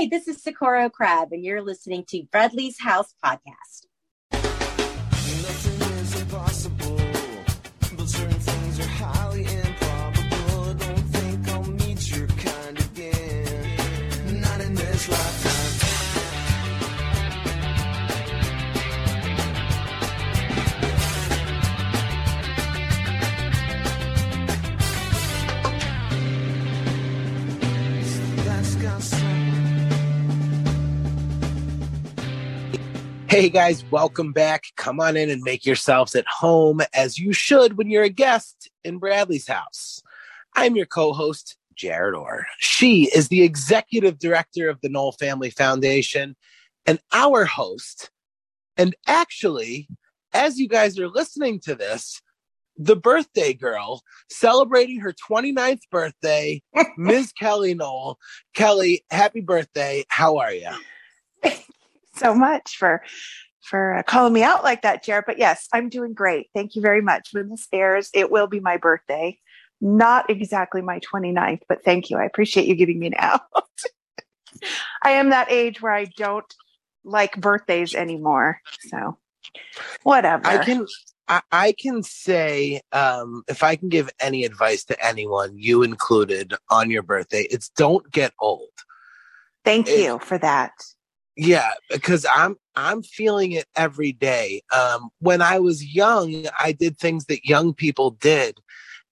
Hi, this is Socorro Crab, and you're listening to Bradley's House Podcast. Hey guys, welcome back. Come on in and make yourselves at home as you should when you're a guest in Bradley's house. I'm your co host, Jared Orr. She is the executive director of the Knoll Family Foundation and our host. And actually, as you guys are listening to this, the birthday girl celebrating her 29th birthday, Ms. Kelly Knoll. Kelly, happy birthday. How are you? So much for for uh, calling me out like that, Jared. But yes, I'm doing great. Thank you very much. When this airs, it will be my birthday. Not exactly my 29th, but thank you. I appreciate you giving me an out. I am that age where I don't like birthdays anymore. So whatever. I can I, I can say um, if I can give any advice to anyone, you included, on your birthday, it's don't get old. Thank you for that. Yeah, because I'm I'm feeling it every day. Um, when I was young, I did things that young people did,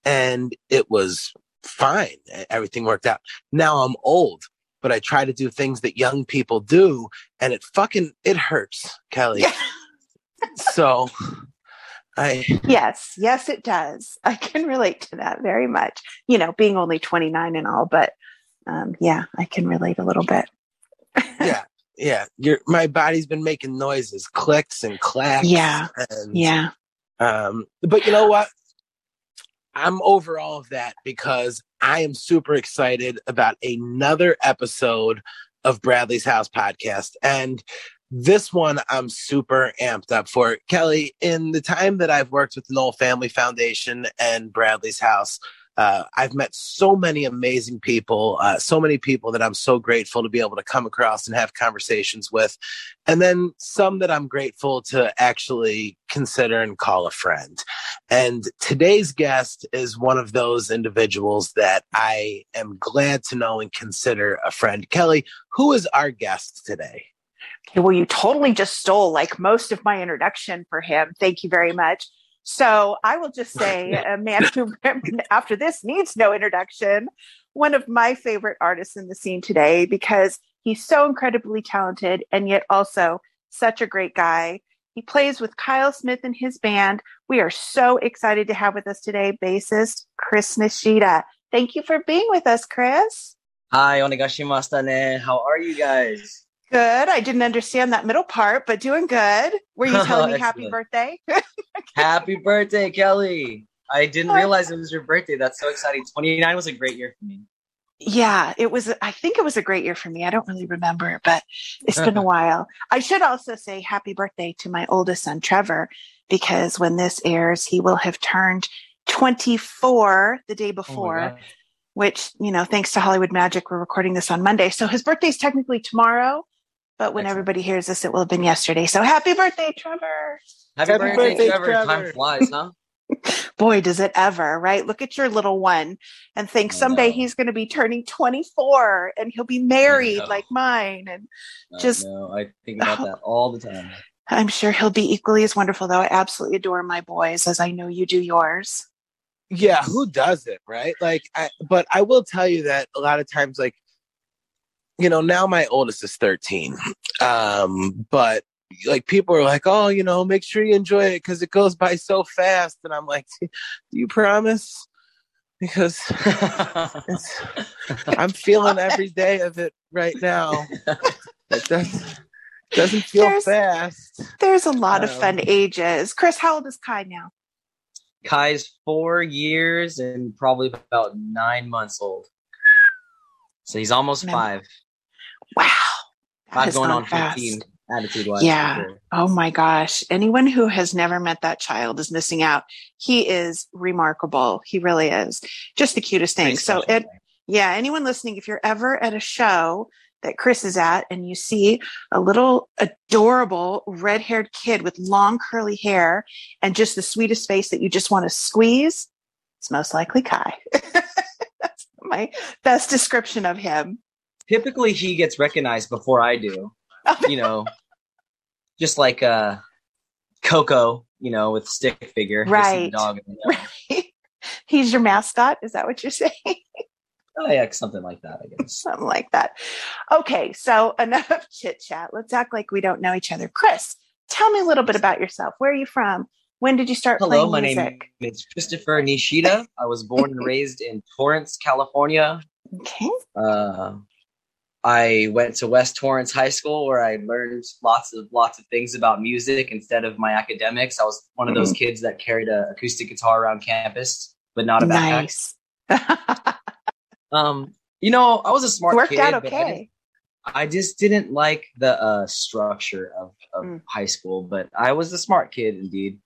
and it was fine. Everything worked out. Now I'm old, but I try to do things that young people do, and it fucking it hurts, Kelly. so, I Yes, yes, it does. I can relate to that very much. You know, being only 29 and all, but um, yeah, I can relate a little bit. yeah yeah your my body's been making noises clicks and clacks Yeah. and, Yeah. um but you know what i'm over all of that because i am super excited about another episode of bradley's house podcast and this one i'm super amped up for kelly in the time that i've worked with the knoll family foundation and bradley's house uh, I've met so many amazing people, uh, so many people that I'm so grateful to be able to come across and have conversations with. And then some that I'm grateful to actually consider and call a friend. And today's guest is one of those individuals that I am glad to know and consider a friend. Kelly, who is our guest today? Okay, well, you totally just stole like most of my introduction for him. Thank you very much. So I will just say, a man who after this needs no introduction, one of my favorite artists in the scene today because he's so incredibly talented and yet also such a great guy. He plays with Kyle Smith and his band. We are so excited to have with us today bassist Chris Nishida. Thank you for being with us, Chris. Hi, onegaishimashita ne. How are you guys? Good. I didn't understand that middle part, but doing good. Were you telling me happy birthday? Happy birthday, Kelly. I didn't oh, realize it was your birthday. That's so exciting. 29 was a great year for me. yeah, it was, I think it was a great year for me. I don't really remember, but it's been a while. I should also say happy birthday to my oldest son, Trevor, because when this airs, he will have turned 24 the day Oh before, God. which, you know, thanks to Hollywood Magic, we're recording this on Monday. So his birthday's technically tomorrow, but when Excellent. everybody hears this, it will have been yesterday. So happy birthday, Trevor. Happy, Happy birthday, birthday, Trevor. Trevor. Time flies, huh? Boy, does it ever, right? Look at your little one and think I someday know. he's going to be turning 24 and he'll be married like mine. And I Just- know. I think about that all the time. I'm sure he'll be equally as wonderful, though. I absolutely adore my boys as I know you do yours. Yeah, who does it, right? Like, I, but I will tell you that a lot of times, like, you know, now my oldest is 13. Um, but like people are like, oh, you know, make sure you enjoy it because it goes by so fast. And I'm like, do you promise? Because it's, I'm feeling every day of it right now. It does, doesn't feel There's- fast. There's a lot of Um, fun ages. Chris, how old is Kai now? Kai's four years and probably about nine months old. So he's almost five. Wow. that going on fast. 15 attitude wise. Yeah. Oh my gosh. Anyone who has never met that child is missing out. He is remarkable. He really is. Just the cutest thing. So it, yeah, anyone listening, if you're ever at a show, that Chris is at and you see a little adorable red haired kid with long curly hair and just the sweetest face that you just want to squeeze, it's most likely Kai. That's my best description of him. Typically, he gets recognized before I do. You know, just like uh, Coco, you know, with stick figure, Right. dog. and, you know, Right. He's your mascot. Is that what you're saying? Oh yeah, something like that, I guess. Something like that. Okay. So enough chit chat. Let's act like we don't know each other. Chris, tell me a little bit about yourself. Where are you from? When did you start Hello, playing my music? name is Christopher Nishida. I was born and raised in Torrance, California. Okay. Uh, I went to West Torrance High School where I learned lots of lots of things about music instead of my academics. I was one of those Mm-hmm. kids that carried an acoustic guitar around campus, but not a backpack. Nice. Um, you know, I was a smart Worked kid, out but I, okay. I just didn't like the uh, structure of, of Mm. high school. But I was a smart kid indeed.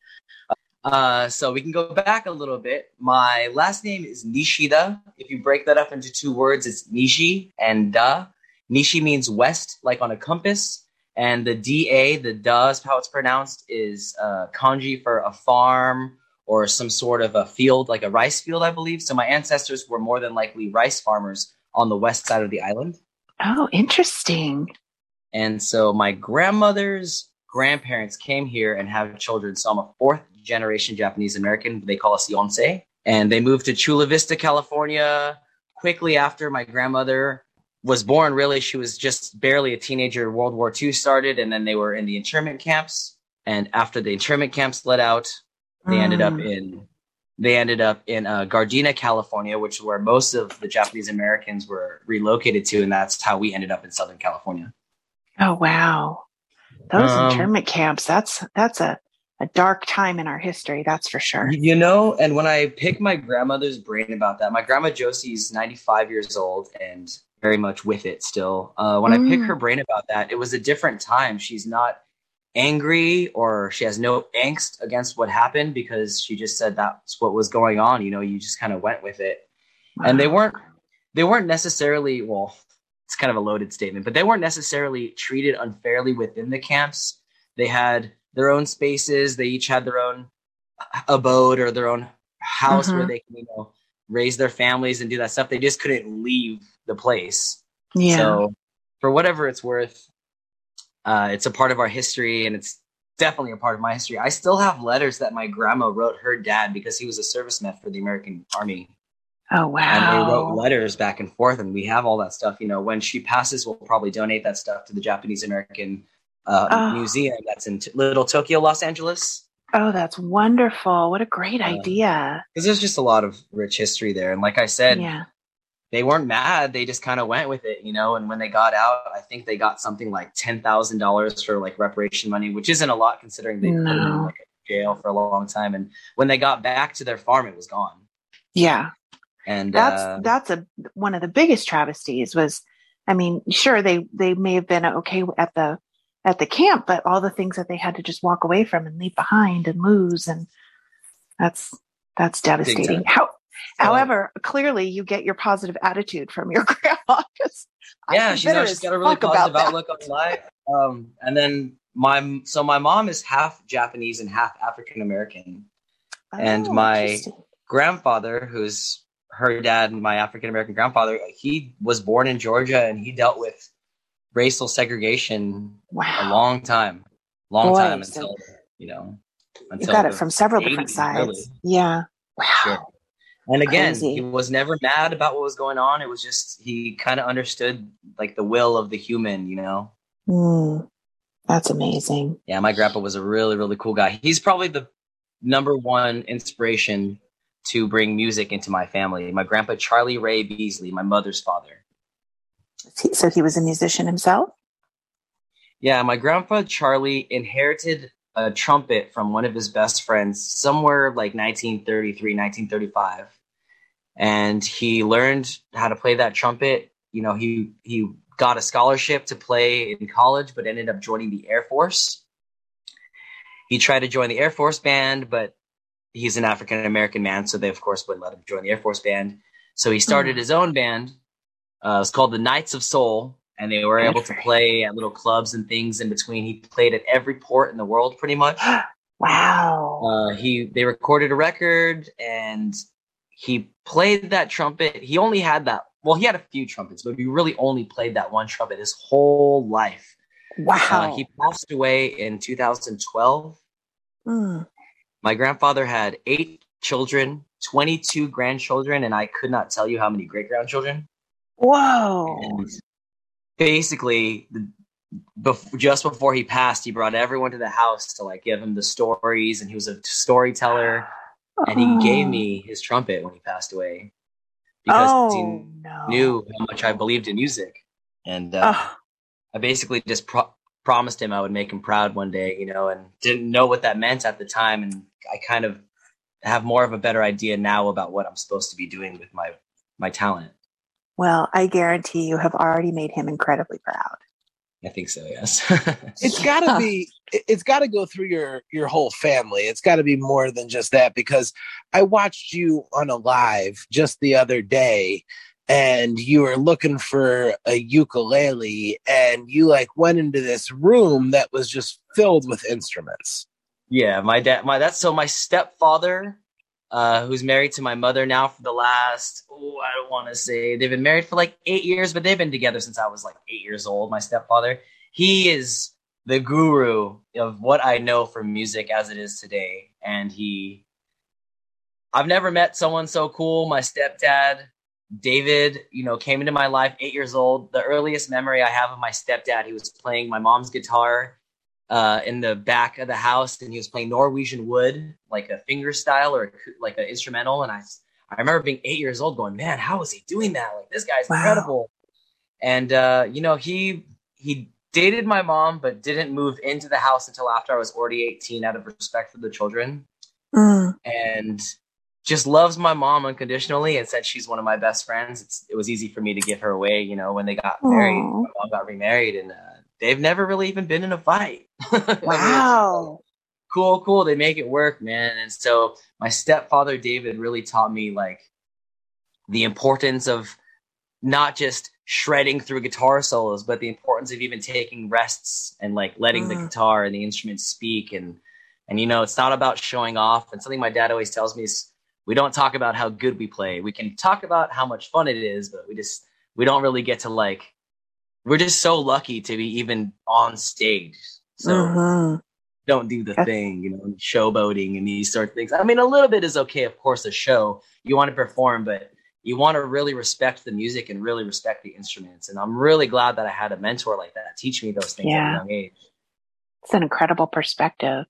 Uh, so we can go back a little bit. My last name is Nishida. If you break that up into two words, it's Nishi and Da. Nishi means west, like on a compass. And the DA, the Da is how it's pronounced, is uh, kanji for a farm or some sort of a field, like a rice field, I believe. So my ancestors were more than likely rice farmers on the west side of the island. Oh, interesting. And so my grandmother's grandparents came here and have children. So I'm a fourth generation Japanese American. They call us Yonsei. And they moved to Chula Vista, California quickly after my grandmother was born. Really, she was just barely a teenager. World War II started, and then they were in the internment camps. And after the internment camps let out, they ended up Mm. in they ended up in uh, Gardena, California, which is where most of the Japanese Americans were relocated to, and that's how we ended up in Southern California. Oh wow. Those Um, internment camps, that's that's a, a dark time in our history, that's for sure. You know, and when I pick my grandmother's brain about that, my grandma Josie's 95 years old and very much with it still. Uh, when I pick Mm. her brain about that, it was a different time. She's not angry or she has no angst against what happened because she just said that's what was going on. You know, you just kind of went with it. And they weren't they weren't necessarily well, it's kind of a loaded statement, but they weren't necessarily treated unfairly within the camps. They had their own spaces. They each had their own abode or their own house where Mhm. they can, you know, raise their families and do that stuff. They just couldn't leave the place. Yeah. So, for whatever it's worth, uh, it's a part of our history, and it's definitely a part of my history. I still have letters that my grandma wrote her dad because he was a serviceman for the American Army oh wow. and they wrote letters back and forth and we have all that stuff you know when she passes we'll probably donate that stuff to the japanese american uh, Oh. museum that's in t- little tokyo los angeles Oh, that's wonderful. What a great Uh, idea. because there's just a lot of rich history there and like i said yeah. They weren't mad they just kind of went with it you know and when they got out i think they got something like $10000 for like reparation money which isn't a lot considering they put them in like jail for a long time and when they got back to their farm it was gone Yeah. and That's uh, that's a one of the biggest travesties was I mean, sure they they may have been okay at the at the camp, but all the things that they had to just walk away from and leave behind and lose and that's that's devastating. How, However, clearly you get your positive attitude from your grandma. yeah, she's, she's got a really positive outlook on life. Um, and then my so my mom is half Japanese and half African American. and Oh, my- Grandfather, who's her dad my African American grandfather, he was born in Georgia and he dealt with racial segregation wow. a long time, long Boy, time so- until you know. you Until got it from several different sides. really. Yeah. Wow. Sure. And again, Crazy. he was never mad about what was going on. It was just he kind of understood like the will of the human, you know. Mm, that's amazing. Yeah, my grandpa was a really, really cool guy. He's probably the number one inspiration to bring music into my family. My grandpa, Charlie Ray Beasley, my mother's father. So he was a musician himself? Yeah, my grandpa, Charlie, inherited a trumpet from one of his best friends somewhere like 1933, 1935. And he learned how to play that trumpet. You know, he, he got a scholarship to play in college, but ended up joining the Air Force. He tried to join the Air Force band, but he's an African American man, so they of course wouldn't let him join the Air Force band. So he started Hmm. his own band. Uh, it's called the Knights of Soul, and they were Good able to play at little clubs and things in between. He played at every port in the world, pretty much. Wow. Uh, he they recorded a record and he played that trumpet. He only had that. Well, he had a few trumpets, but he really only played that one trumpet his whole life. wow. Uh, he passed away in 2012. Mm. My grandfather had eight children, 22 grandchildren, and I could not tell you how many great grandchildren. Whoa. And basically, the, bef- just before he passed, he brought everyone to the house to like give him the stories, and he was a storyteller. And he gave Oh. me his trumpet when he passed away because oh, he no. knew how much I believed in music, and uh, Oh, I basically just pro- promised him I would make him proud one day, you know, and didn't know what that meant at the time, and I kind of have more of a better idea now about what I'm supposed to be doing with my my talent. Well, I guarantee you have already made him incredibly proud. I think so, yes. it's got to be it- it's got to go through your your whole family it's got to be more than just that because i watched you on a live just the other day and you were looking for a ukulele and you like went into this room that was just filled with instruments Yeah, my dad, my that's so my stepfather, uh, who's married to my mother now for the last oh I don't want to say they've been married for like eight years, but they've been together since I was like eight years old. My stepfather, he is the guru of what I know from music as it is today, and he, I've never met someone so cool. My stepdad, David, you know, came into my life eight years old. The earliest memory I have of my stepdad, he was playing my mom's guitar uh, in the back of the house, and he was playing Norwegian wood, like a finger style or like an instrumental. And I, I remember being eight years old, going, "Man, how is he doing that? Like this guy's Wow. incredible." And uh, you know, he he dated my mom, but didn't move into the house until after I was already eighteen, out of respect for the children Mm. and just loves my mom unconditionally and said she's one of my best friends. It's, it was easy for me to give her away, you know, when they got married. My mom got remarried, and uh, they've never really even been in a fight. I mean, it's Wow. cool, cool. They make it work, man. And so my stepfather David really taught me like the importance of not just shredding through guitar solos, but the importance of even taking rests and like letting the Mm. guitar and the instrument speak. And and you know, it's not about showing off. And something my dad always tells me is we don't talk about how good we play. We can talk about how much fun it is, but we just we don't really get to like we're just so lucky to be even on stage. So Mhm. don't do the thing, you know, showboating and these sort of things. I mean, a little bit is okay, of course, a show. You want to perform, but you want to really respect the music and really respect the instruments. And I'm really glad that I had a mentor like that teach me those things at a young age. It's an incredible perspective.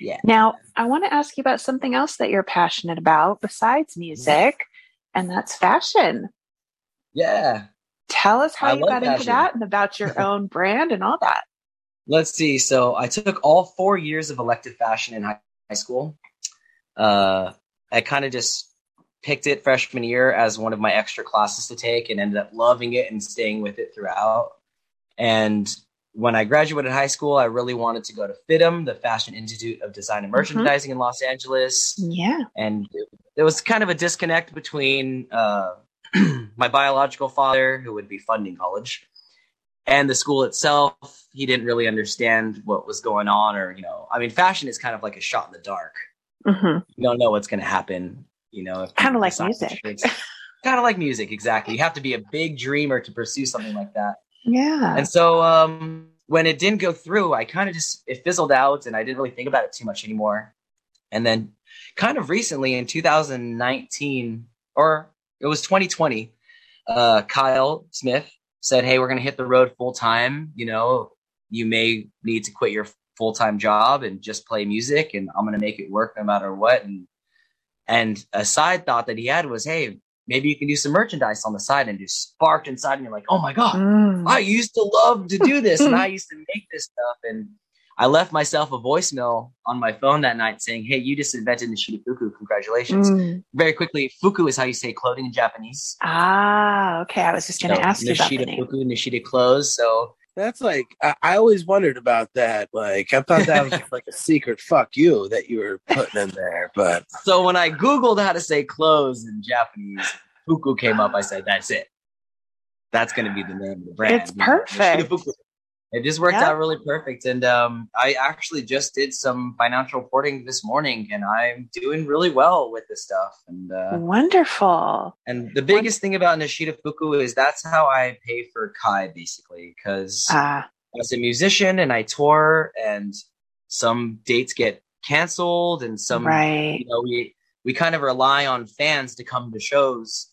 Yeah. Now, I want to ask you about something else that you're passionate about besides music, and that's fashion. Yeah. Tell us how I you got into that and about your own brand and all that. Let's see. So I took all four years of elective fashion in high, high school. Uh, I kind of just picked it freshman year as one of my extra classes to take and ended up loving it and staying with it throughout. And when I graduated high school, I really wanted to go to FIDM, the Fashion Institute of Design and Merchandising in Los Angeles Yeah. and there was kind of a disconnect between uh, my biological father, who would be funding college, and the school itself. He didn't really understand what was going on, or you know, I mean, fashion is kind of like a shot in the dark. hmm You don't know what's going to happen. You know, Kinda like music. kind of like music, exactly. You have to be a big dreamer to pursue something like that. Yeah. And so um, when it didn't go through, I kind of just it fizzled out, and I didn't really think about it too much anymore. And then, kind of recently in 2019, or it was 2020, uh, Kyle Smith said, "Hey, we're going to hit the road full time. You know, you may need to quit your full time job and just play music, and I'm going to make it work no matter what." And and a side thought that he had was, "Hey." Maybe you can do some merchandise on the side and just sparked inside, and you're like, "Oh my god, Mm. I used to love to do this and I used to make this stuff. And I left myself a voicemail on my phone that night saying, Hey, you just invented Nishida Fuku. Congratulations. Mm. Very quickly, Fuku is how you say clothing in Japanese. Ah, okay. I was just going to So, ask you about the Nishida name. Fuku, Nishida clothes. So that's like I, I always wondered about that like i thought that was like a secret fuck you that you were putting in there but so when I Googled how to say clothes in Japanese, Fuku came up. I said, That's it. that's going to be the name of the brand. It's you know, perfect. It just worked Yeah. out really perfect. And um, I actually just did some financial reporting this morning, and I'm doing really well with this stuff. And uh, Wonderful. and the biggest thing about Nishida Fuku is that's how I pay for Kai, basically, because Ah, as a musician and I tour, and some dates get canceled, and some right. you know we we kind of rely on fans to come to shows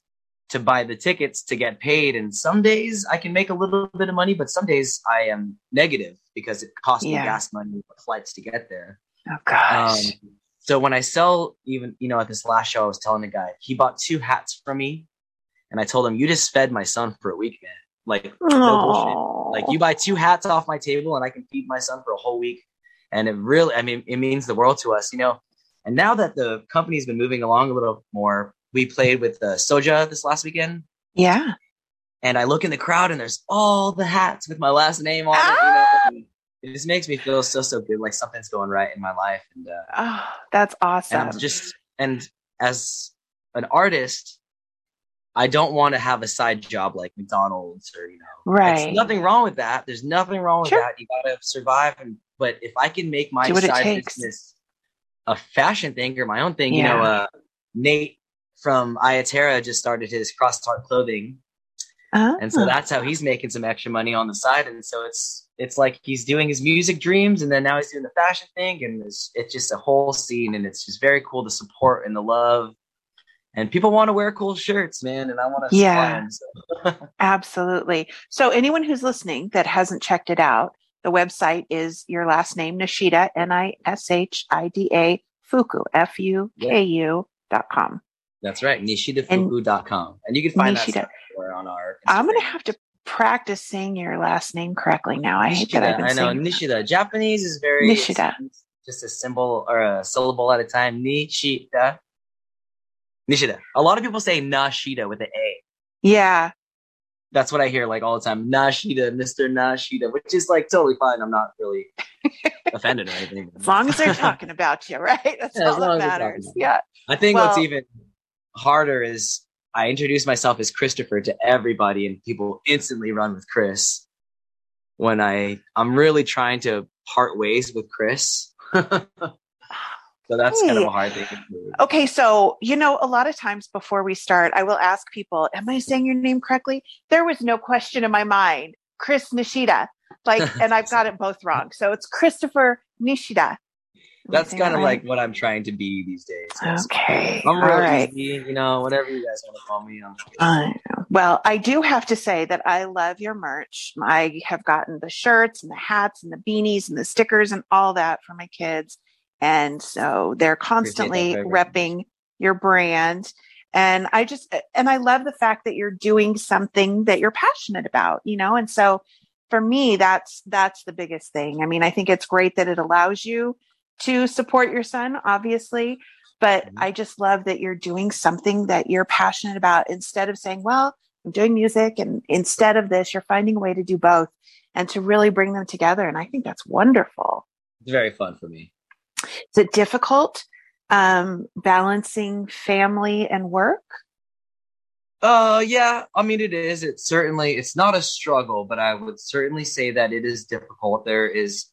to buy the tickets to get paid and some days i can make a little bit of money but some days i am negative because it costs Yeah. me gas money for flights to get there Oh um, gosh. so when i sell even you know at this last show i was telling the guy he bought two hats from me and i told him you just fed my son for a week man like no like you buy two hats off my table and I can feed my son for a whole week. And it really, I mean, it means the world to us, you know. And now that the company's been moving along a little more, we played with uh, Soja this last weekend, Yeah. and I look in the crowd and there's all the hats with my last name on it. You know, it just makes me feel so so good, like something's going right in my life. And uh, Oh, that's awesome. and I'm just and as an artist, I don't want to have a side job like McDonald's or you know, Right. There's nothing wrong with that. There's nothing wrong with Sure. that. You gotta survive. And but if I can make my Do what it side business a fashion thing or my own thing, you know, uh, Nate from Iya Terra just started his cross heart clothing, Ah. and so that's how he's making some extra money on the side. And so it's it's like he's doing his music dreams, and then now he's doing the fashion thing, and it's it's just a whole scene, and it's just very cool to support and the love. And people want to wear cool shirts, man, and I want to Yeah. them. So. Absolutely. So, anyone who's listening that hasn't checked it out, the website is your last name, Nishida, N I S H I D A, Fuku, F U K U dot com. That's right, nishidafuku.com. And you can find Nishida- that somewhere on our I'm going to have to practice saying your last name correctly now. I hate that I've been I know saying Nishida. Japanese is very Nishida. just a symbol or a syllable at a time. Nishida. Nishida. A lot of people say Nashida with an A. Yeah. That's what I hear like all the time. Nashida, Mr. Nashida, which is like totally fine. I'm not really offended or anything. As long as they're talking about you, right? That's Yeah, all that as they're talking matters. Yeah. I think what's even harder is I introduce myself as Christopher to everybody, and people instantly run with Chris. When I I'm really trying to part ways with Chris, so that's kind of a hard thing. to do. Okay, so you know, a lot of times before we start, I will ask people, "Am I saying your name correctly?" There was no question in my mind, Chris Nishida. Like, and I've got it both wrong. So it's Christopher Nishida. That's kind of like what I'm trying to be these days. okay. I'm all real right. easy, you know, whatever you guys want to call me. I'm Well, I do have to say that I love your merch. I have gotten the shirts and the hats and the beanies and the stickers and all that for my kids. And so they're constantly very, very much. repping your brand. And I just, and I love the fact that you're doing something that you're passionate about, you know? And so for me, that's, that's the biggest thing. I mean, I think it's great that it allows you to support your son, obviously, but Mhm. I just love that you're doing something that you're passionate about instead of saying, well, I'm doing music. And instead of this, you're finding a way to do both and to really bring them together. And I think that's wonderful. It's very fun for me. Is it difficult um, balancing family and work? Uh, yeah. I mean, it is. It's certainly. It's not a struggle, but I would certainly say that it is difficult. There is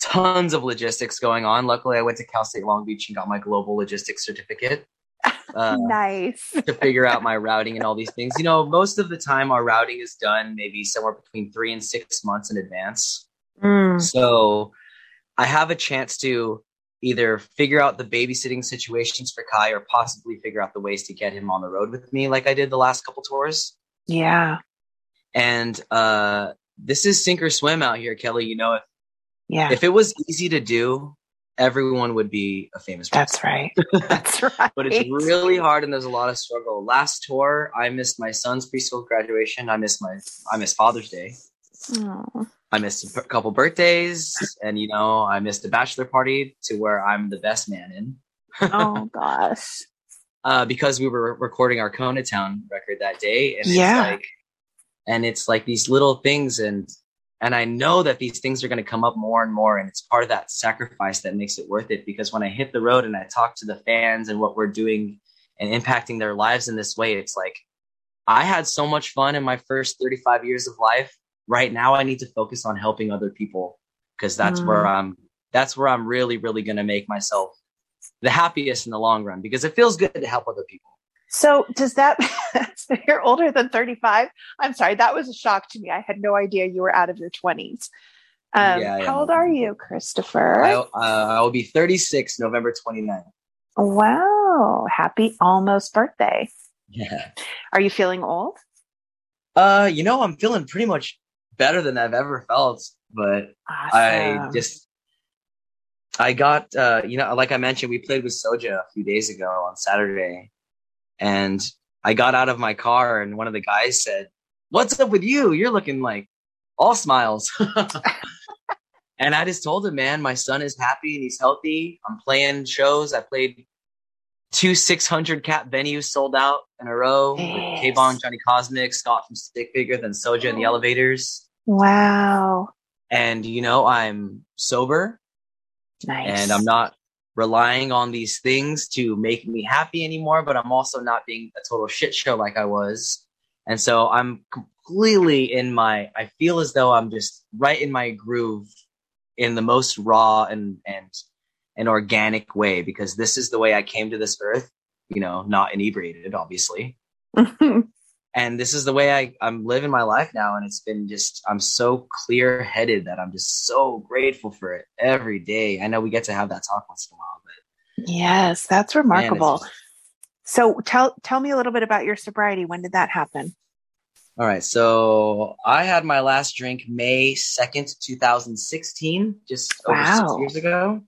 tons of logistics going on. Luckily, I went to Cal State Long Beach and got my global logistics certificate uh, nice. to figure out my routing and all these things. You know, most of the time our routing is done maybe somewhere between three and six months in advance. Mm, So I have a chance to either figure out the babysitting situations for Kai or possibly figure out the ways to get him on the road with me like I did the last couple tours. yeah. And uh this is sink or swim out here, Kelly. You know, if, Yeah. if it was easy to do, everyone would be a famous person. that's right. That's right. But it's really hard and there's a lot of struggle. Last tour, I missed my son's preschool graduation. I missed my I missed Father's Day. Oh, I missed a p- couple birthdays, and you know, I missed a bachelor party to where I'm the best man in. oh gosh. uh, because we were recording our Kona Town record that day, and Yeah. it's like, and it's like these little things, and and I know that these things are going to come up more and more, and it's part of that sacrifice that makes it worth it. Because when I hit the road and I talk to the fans and what we're doing and impacting their lives in this way, it's like I had so much fun in my first 35 years of life. Right now, I need to focus on helping other people because that's Mm. where I'm. That's where I'm really, really going to make myself the happiest in the long run because it feels good to help other people. So does that so you're older than 35? I'm sorry, that was a shock to me. I had no idea you were out of your 20s. Um, Yeah. How old are you, Christopher? I, uh, I will be 36 November 29th. wow. Happy almost birthday. Yeah. Are you feeling old? Uh, you know, I'm feeling pretty much better than I've ever felt, but I just I got uh you know like I mentioned we played with Soja a few days ago on Saturday and I got out of my car and one of the guys said, "What's up with you? You're looking like all smiles." and I just told him, "Man, my son is happy and he's healthy. I'm playing shows. I played two 600 cap venues sold out in a row Yes. with K Bong, Johnny Cosmic, Scott from Stick Figure, then Soja in the oh. elevators." wow. and you know i'm sober Nice. and i'm not relying on these things to make me happy anymore but i'm also not being a total shit show like i was. And so i'm completely in my i feel as though i'm just right in my groove in the most raw and and and organic way because this is the way i came to this earth you know not inebriated obviously this is the way I, I'm living my life now. And it's been just, I'm so clear headed that I'm just so grateful for it every day. I know we get to have that talk once in a while, but yes, that's man, remarkable. just- so tell tell me a little bit about your sobriety. When did that happen? all right. So I had my last drink May 2nd, 2016, just over six years ago.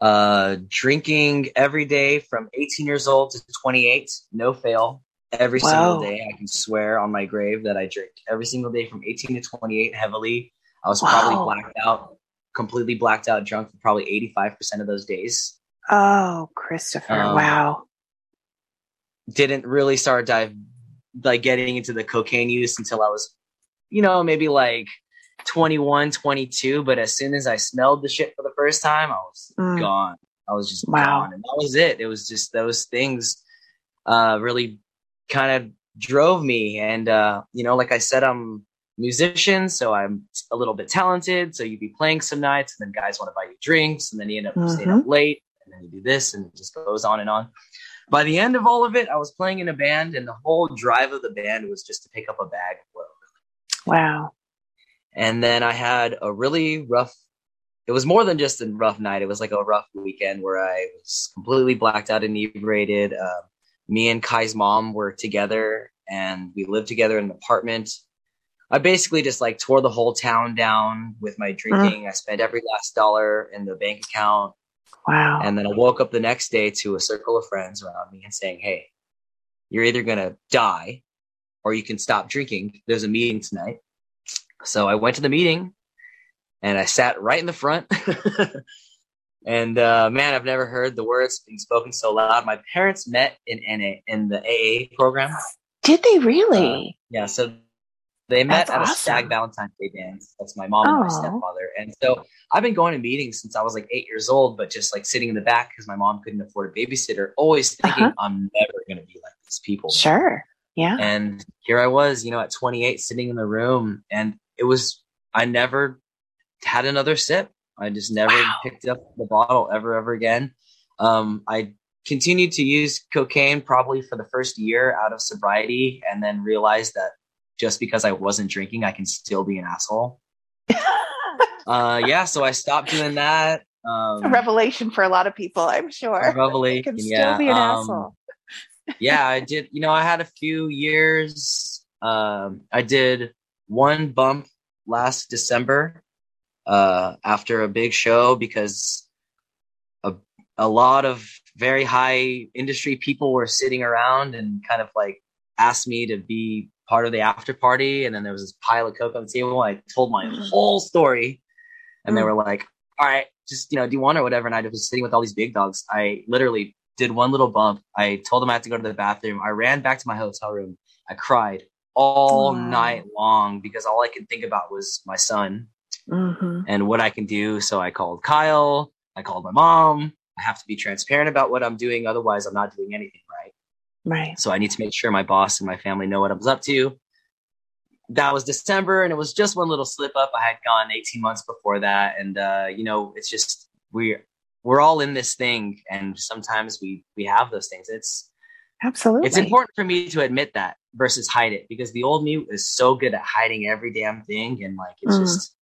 Uh, drinking every day from 18 years old to 28, no fail. Every single day, I can swear on my grave that I drink every single day from 18 to 28 heavily. I was probably blacked out, completely blacked out drunk for probably 85% of those days. Oh, Christopher. Um, wow. Didn't really start dive like getting into the cocaine use until I was, you know, maybe like 21, 22. But as soon as I smelled the shit for the first time, I was Mm. gone. I was just Wow. gone. And that was it. It was just those things uh, really kind of drove me. And, uh, you know, like I said, I'm a musician, so I'm a little bit talented. So you'd be playing some nights, and then guys want to buy you drinks, and then you end up staying Mm-hmm. up late, and then you do this, and it just goes on and on. By the end of all of it, I was playing in a band, and the whole drive of the band was just to pick up a bag of blow. Wow. And then I had a really rough. It was more than just a rough night. It was like a rough weekend where I was completely blacked out, inebriated. Uh, me and Kai's mom were together, and we lived together in an apartment. I basically just like tore the whole town down with my uh-huh. drinking. I spent every last dollar in the bank account, Wow. and then I woke up the next day to a circle of friends around me and saying, "Hey, you're either gonna die, or you can stop drinking. There's a meeting tonight." So I went to the meeting and I sat right in the front. and uh, man, I've never heard the words being spoken so loud. My parents met in NA, in the AA program. Did they really? Yeah, so they met That's at a stag Valentine's Day dance. That's my mom and my stepfather. And so I've been going to meetings since I was like eight years old, but just like sitting in the back because my mom couldn't afford a babysitter, always thinking Uh-huh. I'm never going to be like these people. sure. Yeah. And here I was, you know, at 28, sitting in the room, and it was, I never had another sip. I just never Wow. picked up the bottle ever, ever again. Um, I continued to use cocaine probably for the first year out of sobriety, and then realized that just because I wasn't drinking, I can still be an asshole. Uh, yeah, so I stopped doing that. Um, a revelation for a lot of people, I'm sure. revelation. Can still yeah. be an Um, asshole. yeah, I did. You know, I had a few years. Um, I did one bump last December uh, after a big show because a, a lot of very high industry people were sitting around and kind of like asked me to be part of the after party. And then there was this pile of coke on the table. I told my Mhm. whole story, and they Mm. were like, "All right, just you know, do you want or whatever?" And I was sitting with all these big dogs. I literally did one little bump. I told them I had to go to the bathroom. I ran back to my hotel room. I cried all Wow. night long because all I could think about was my son hmm and what I can do. So I called Kyle. I called my mom. I have to be transparent about what I'm doing. Otherwise, I'm not doing anything right. Right. So I need to make sure my boss and my family know what I was up to. That was December, and it was just one little slip up. I had gone 18 months before that, and uh, you know, it's just we we're all in this thing, and sometimes we we have those things. It's Absolutely. it's important for me to admit that versus hide it because the old me is so good at hiding every damn thing, and like it's Mm. just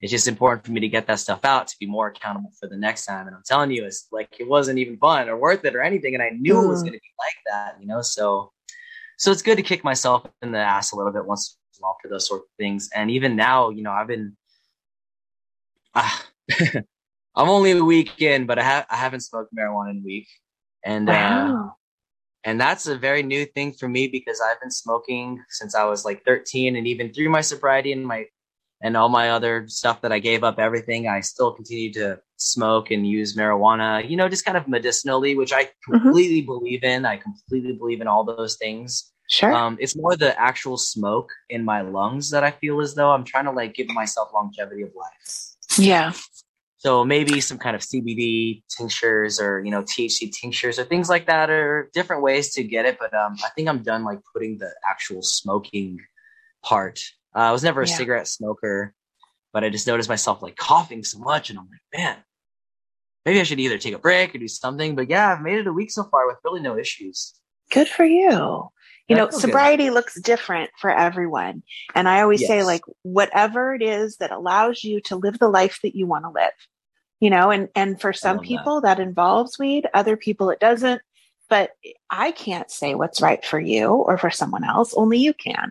it's just important for me to get that stuff out to be more accountable for the next time. And I'm telling you, it's like it wasn't even fun or worth it or anything, and I knew it was Mm. going to be like that, you know. So, so it's good to kick myself in the ass a little bit once in a while for those sort of things. And even now, you know, I've been, ah, I'm only a week in, but I have I haven't smoked marijuana in a week, and uh, and that's a very new thing for me because I've been smoking since I was like 13 and even through my sobriety and my and all my other stuff that I gave up everything I still continue to smoke and use marijuana you know just kind of medicinally which I completely believe in I completely believe in all those things Sure. um it's more the actual smoke in my lungs that I feel as though I'm trying to like give myself longevity of life yeah. so maybe some kind of CBD tinctures or you know THC tinctures or things like that are different ways to get it. But um, I think I'm done like putting the actual smoking part. Uh, I was never a Yeah. cigarette smoker, but I just noticed myself like coughing so much, and I'm like, man, maybe I should either take a break or do something. But yeah, I've made it a week so far with really no issues. Good for you. You know, feel good. sobriety looks different for everyone. And I always say, like, whatever it is that allows you to live the life that you want to live, you know, and, and for some love that. people that involves weed, other people it doesn't. But I can't say what's right for you or for someone else, only you can.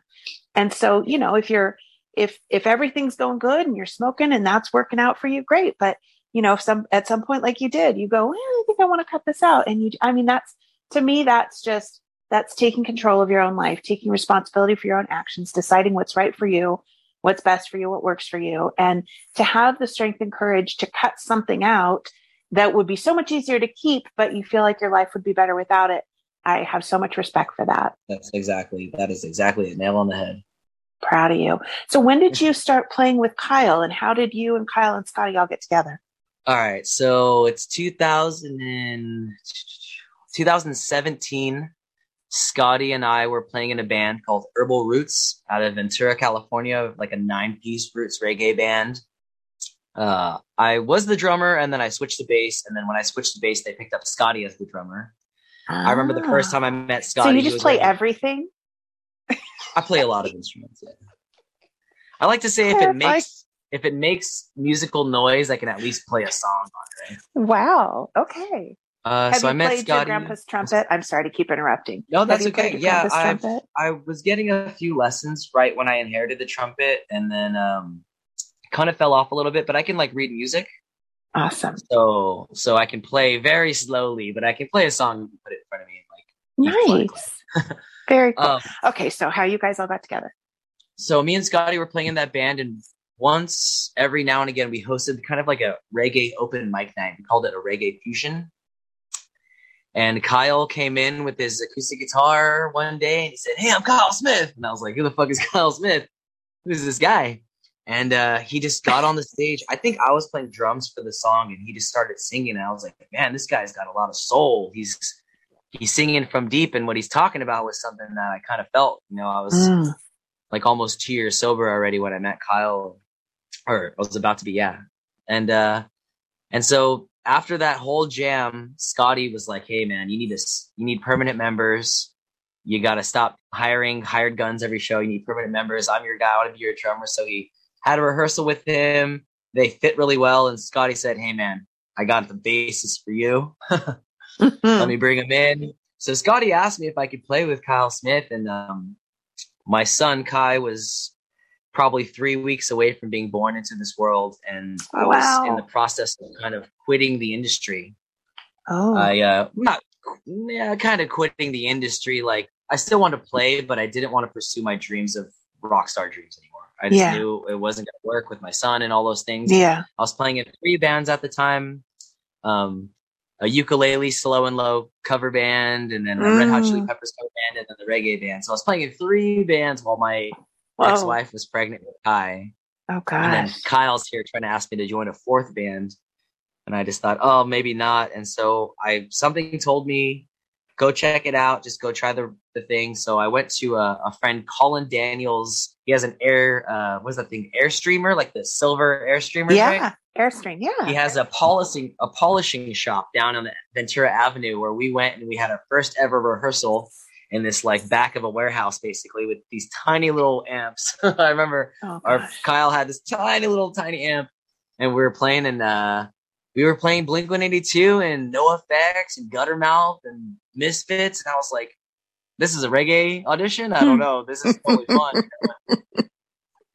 And so, you know, if you're, if, if everything's going good and you're smoking and that's working out for you, great. But, you know, if some, at some point, like you did, you go, well, I think I want to cut this out. And you, I mean, that's, to me, that's just, that's taking control of your own life, taking responsibility for your own actions, deciding what's right for you, what's best for you, what works for you. And to have the strength and courage to cut something out that would be so much easier to keep, but you feel like your life would be better without it. I have so much respect for that. That's exactly that is exactly a Nail on the head. Proud of you. So when did you start playing with Kyle and how did you and Kyle and Scotty all get together? All right, so it's 2000 and 2017. Scotty and I were playing in a band called Herbal Roots out of Ventura, California, like a nine-piece roots reggae band. Uh, I was the drummer, and then I switched to bass. And then when I switched to bass, they picked up Scotty as the drummer. I remember the first time I met So Scotty. you just play like- everything? I play a lot of instruments. yeah. I like to say if it makes if it makes musical noise, I can at least play a song on it. Right? Wow. Okay. Uh, Have so you I met played your Scotty. grandpa's trumpet? I'm sorry to keep interrupting. No, that's okay. Yeah, I've. I was getting a few lessons right when I inherited the trumpet, and then um, kind of fell off a little bit. But I can like read music, Awesome. so so I can play very slowly, but I can play a song and put it in front of me. and, Like Nice. Very cool. um, okay, so how you guys all got together? so me and Scotty were playing in that band, and once every now and again we hosted kind of like a reggae open mic night. We called it a reggae fusion. And Kyle came in with his acoustic guitar one day and he said, Hey, I'm Kyle Smith. And I was like, Who the fuck is Kyle Smith? Who's this guy? And uh, he just got on the stage. I think I was playing drums for the song and he just started singing. And I was like, Man, this guy's got a lot of soul. He's he's singing from deep and what he's talking about was something that I kind of felt. You know, I was Mm. like almost two years sober already when I met Kyle, or I was about to be, yeah. And uh, and so after that whole jam, Scotty was like, "Hey, man, you need this. You need permanent members. You got to stop hiring hired guns every show. You need permanent members. I'm your guy. I want to be your drummer." So he had a rehearsal with him. They fit really well, and Scotty said, "Hey, man, I got the basis for you." let me bring him in. So Scotty asked me if I could play with Kyle Smith, and um, my son Kai was probably three weeks away from being born into this world, and I Oh, was wow. in the process of kind of quitting the industry. oh, I uh, not yeah, kind of quitting the industry. Like I still want to play, but I didn't want to pursue my dreams of rock star dreams anymore. I just Yeah. knew it wasn't going to work with my son and all those things. yeah. I was playing in three bands at the time. Um, a ukulele slow and low cover band, and then a Red Hot Chili Mm. Peppers cover band, and then the reggae band. So I was playing in three bands while my Whoa. ex-wife was pregnant with Kai, Oh and then. Kyle's here trying to ask me to join a fourth band, and I just thought, oh, maybe not. And so I something told me go check it out. Just go try the the thing. So I went to a, a friend, Colin Daniels. He has an air, uh, what's that thing? Air streamer, like the silver air streamer. yeah, right? Airstream. Yeah. He has a polishing a polishing shop down on Ventura Avenue where we went and we had our first ever rehearsal in this like back of a warehouse, basically with these tiny little amps. I remember Oh, our. Kyle had this tiny little tiny amp, and we were playing and uh, we were playing Blink One Eighty Two and NOFX and Guttermouth and Misfits, and I was like, "This is a reggae audition? I don't know. This is totally fun."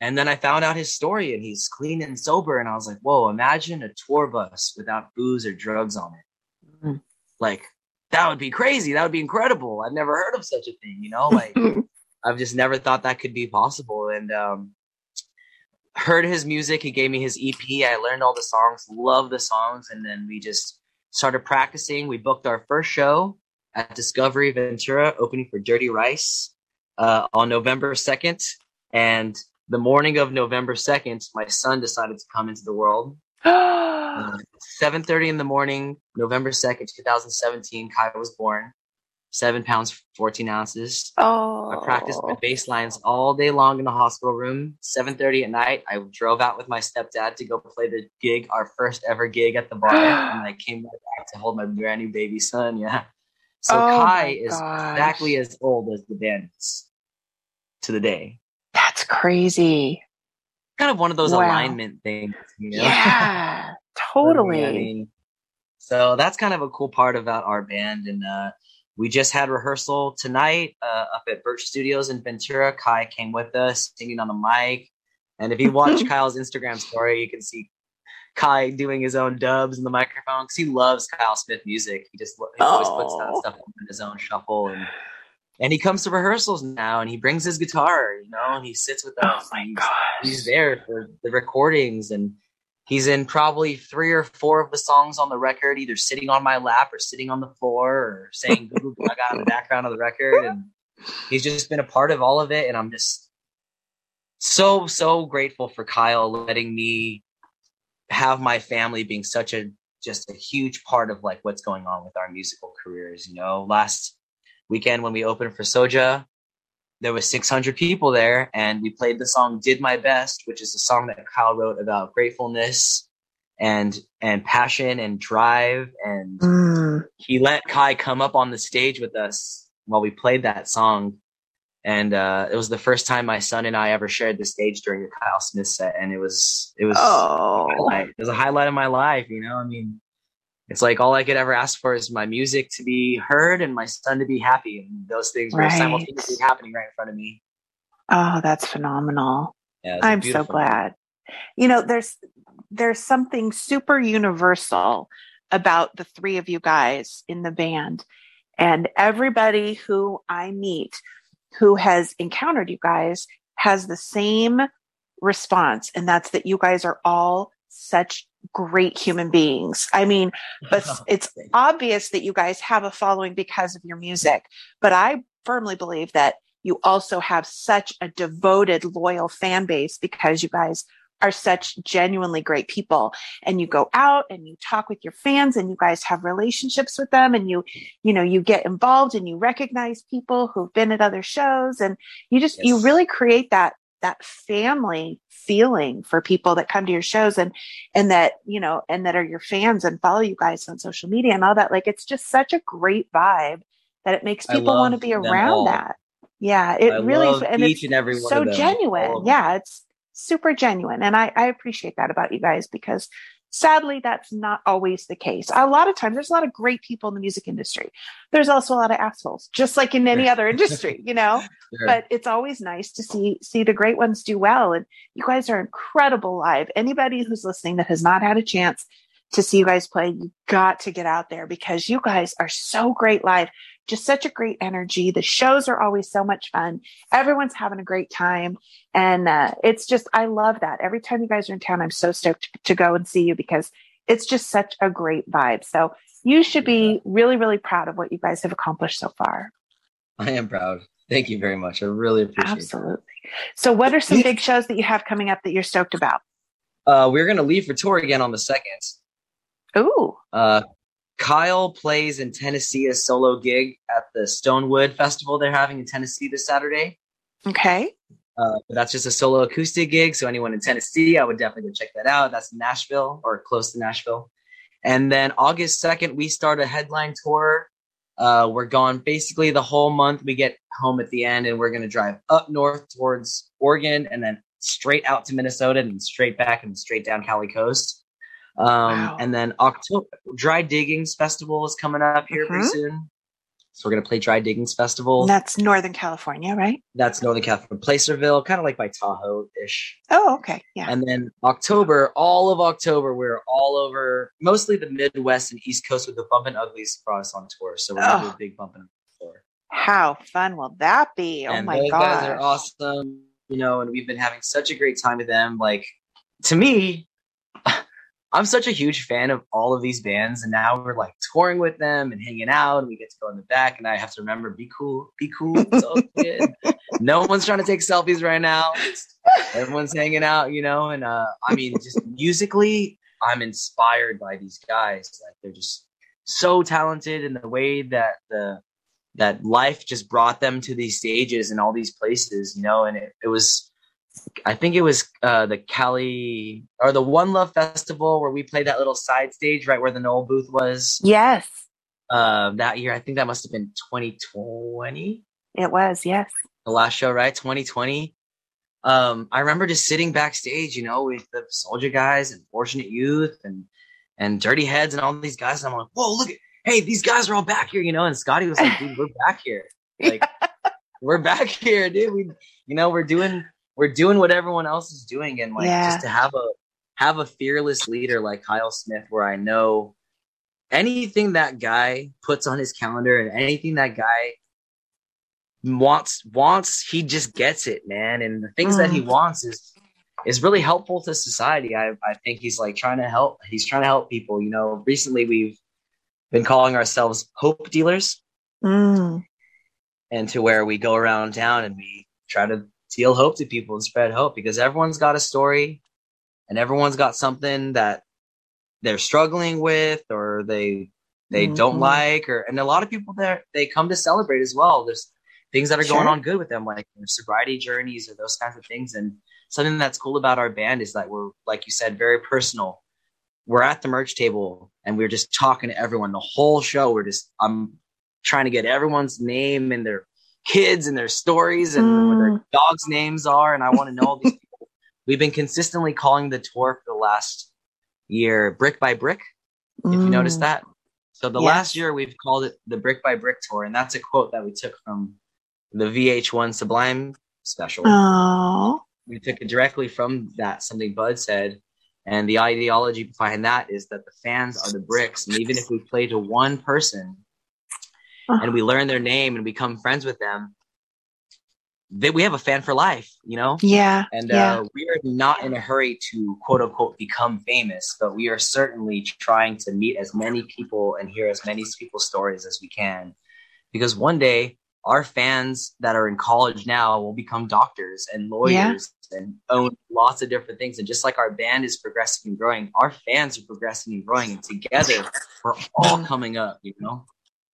and then I found out his story, and he's clean and sober, and I was like, "Whoa! Imagine a tour bus without booze or drugs on it. Mm. Like that would be crazy. That would be incredible. I've never heard of such a thing. You know, like." I've just never thought that could be possible. And um, heard his music. He gave me his EP. I learned all the songs, loved the songs, and then we just started practicing. We booked our first show at Discovery Ventura, opening for Dirty Rice uh, on November second. And the morning of November second, my son decided to come into the world. Uh, 7.30 in the morning, November 2nd, 2017, Kai was born. Seven pounds, 14 ounces. oh. I practiced my bass lines all day long in the hospital room. 7:30 at night, I drove out with my stepdad to go play the gig, our first ever gig at the bar, and I came back to hold my brand new baby son. Yeah. So Oh Kai is gosh. exactly as old as the band is to the day. That's crazy. Kind of one of those Wow. alignment things, you know? Yeah, totally. I mean, so that's kind of a cool part about our band. And uh, we just had rehearsal tonight uh, up at Birch Studios in Ventura. Kai came with us singing on the mic. And if you watch Kyle's Instagram story, you can see Kai doing his own dubs in the microphone because he loves Kyle Smith music. He just he always puts that Oh. stuff in his own shuffle. And and he comes to rehearsals now and he brings his guitar, you know, and he sits with us. oh us. my and he's- gosh. he's there for the recordings and he's in probably three or four of the songs on the record either sitting on my lap or sitting on the floor or saying Goo Goo Gaga in the background of the record. And he's just been a part of all of it. And i'm just so so grateful for kyle letting me have my family being such a just a huge part of like what's going on with our musical careers you know? Last weekend when we opened for soja there was 600 people there and we played the song did my best which is a song that kyle wrote about gratefulness and and passion and drive. And Mm. he let kai come up on the stage with us while we played that song. And uh, it was the first time my son and i ever shared the stage during the kyle smith set. And it was it was Oh, it was a highlight of my life you know? I mean it's like all i could ever ask for is my music to be heard and my son to be happy and those things were simultaneously happening right in front of me oh, that's phenomenal. Yeah, it was a I'm so glad. You know, there's there's something super universal about the three of you guys in the band. And everybody who I meet who has encountered you guys has the same response. And that's that you guys are all such great human beings. I mean, but it's obvious that you guys have a following because of your music. But I firmly believe that you also have such a devoted, loyal fan base because you guys are such genuinely great people and you go out and you talk with your fans and you guys have relationships with them and you you know you get involved and you recognize people who've been at other shows and you just you really create that that family feeling for people that come to your shows and and that you know and that are your fans and follow you guys on social media and all that like it's just such a great vibe that it makes people want to be around that. Yeah it I really and each it's and every one so. Genuine. Yeah it's super genuine and I, I appreciate that about you guys because sadly that's not always the case. A lot of times there's a lot of great people in the music industry. There's also a lot of assholes just like in any other industry you know? Sure. but it's always nice to see see the great ones do well. And you guys are incredible live. Anybody who's listening that has not had a chance to see you guys play you got to get out there because you guys are so great live just such a great energy the shows are always so much fun everyone's having a great time and uh, it's just i love that every time you guys are in town i'm so stoked to, go and see you because it's just such a great vibe so you should be really really proud of what you guys have accomplished so far I am proud. Thank you very much. I really appreciate it. Absolutely. So, what are some big shows that you have coming up that you're stoked about? Uh, we're going to leave for tour again on the 2nd. Ooh, Uh, Kyle plays in Tennessee a solo gig at the Stonewood Festival they're having in Tennessee this Saturday. Okay. Uh, but that's just a solo acoustic gig. So anyone in Tennessee, I would definitely go check that out. That's Nashville or close to Nashville. And then August 2nd, we start a headline tour. Uh, we're gone basically the whole month. We get home at the end and we're going to drive up north towards Oregon and then straight out to Minnesota and straight back and straight down Cali Coast. Um, Wow. And then October, Dry Diggings Festival is coming up here pretty Mhm. soon. So we're going to play Dry Diggings Festival. That's Northern California, right? That's Northern California, Placerville, kind of like by Tahoe ish. Oh, okay. Yeah. And then October, all of October, we're all over, mostly the Midwest and East Coast with the Bumpin' Uglies brought us on tour. So we're gonna do Oh. a big Bumpin' Uglies tour. How fun will that be? Oh and my god. guys are awesome, you know, and we've been having such a great time with them. Like to me, I'm such a huge fan of all of these bands, and now we're like touring with them and hanging out, and we get to go in the back, and I have to remember, be cool, be cool, it's all good. no one's trying to take selfies right now. Everyone's hanging out, you know, and uh, I mean, just musically, I'm inspired by these guys. Like they're just so talented in the way that the that life just brought them to these stages and all these places, you know, and it, it was I think it was uh the Cali or the One Love Festival where we played that little side stage right where the Nowell booth was yes, uh that year. I think that must have been 2020 it was. Yes. the last show, right? 2020. Um, I remember just sitting backstage, you know, with the SOJA guys and Fortunate Youth and and Dirty Heads and all these guys. And I'm like, whoa, look at, hey, these guys are all back here, you know. And Scotty was like, dude, we're back here, like, we're back here, dude. We, you know, we're doing we're doing what everyone else is doing, and like Yeah. just to have a have a fearless leader like Kyle Smith, where I know anything that guy puts on his calendar and anything that guy wants wants he just gets it man and the things that he Mm. wants is is really helpful to society i i think he's like trying to help he's trying to help people you know recently we've been calling ourselves hope dealers Mm. and to where we go around town and we try to deal hope to people and spread hope because everyone's got a story and everyone's got something that they're struggling with or they they don't Mhm. like or and a lot of people there they come to celebrate as well. There's things that are going on good with them like their sobriety journeys or those kinds of things. And something that's cool about our band is that we're like you said very personal. We're at the merch table and we're just talking to everyone. The whole show we're just i'm trying to get everyone's name and their kids and their stories and what their Mm. dogs names are and i want to know all these people we've been consistently calling the tour for the last year brick by brick if you noticed Mm. that. So the Yes. last year we've called it the Brick by Brick Tour, and that's a quote that we took from the VH1 Sublime special. Oh. We took it directly from that, something Bud said. And the ideology behind that is that the fans are the bricks. And even if we play to one person and we learn their name and become friends with them, that we have a fan for life, you know? Yeah. And yeah. uh, we are not in a hurry to quote unquote become famous, but we are certainly trying to meet as many people and hear as many people's stories as we can. Because one day, our fans that are in college now will become doctors and lawyers and own lots of different things. And just like our band is progressing and growing, our fans are progressing and growing. And together, we're all Mm. coming up, you know?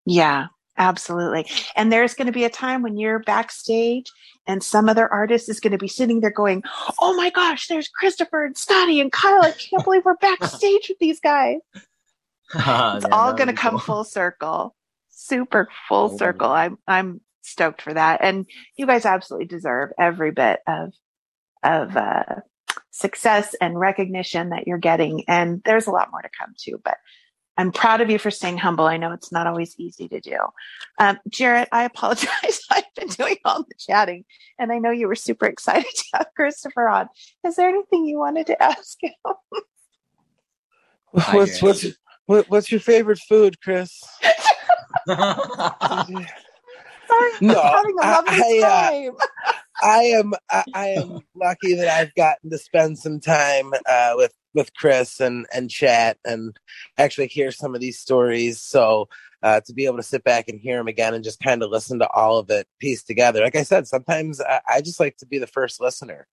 Yeah, absolutely. And there's going to be a time when you're backstage and some other artist is going to be sitting there going, Oh my gosh, there's Christopher and Scotty and Kyle. I can't believe we're backstage with these guys. It's all going to come full circle. Super full Oh, circle. I'm I'm stoked for that. And you guys absolutely deserve every bit of of uh success and recognition that you're getting. And there's a lot more to come too, but I'm proud of you for staying humble. I know it's not always easy to do. Um, Jarrett, I apologize. I've been doing all the chatting, and I know you were super excited to have Christopher on. Is there anything you wanted to ask him? What's what's what, what's your favorite food, Chris? Sorry, No, I'm having a I- lovely I, uh, time. I am I, I am lucky that I've gotten to spend some time uh, with with Chris and and chat and actually hear some of these stories. So uh, to be able to sit back and hear them again and just kind of listen to all of it pieced together. Like I said, sometimes I, I just like to be the first listener.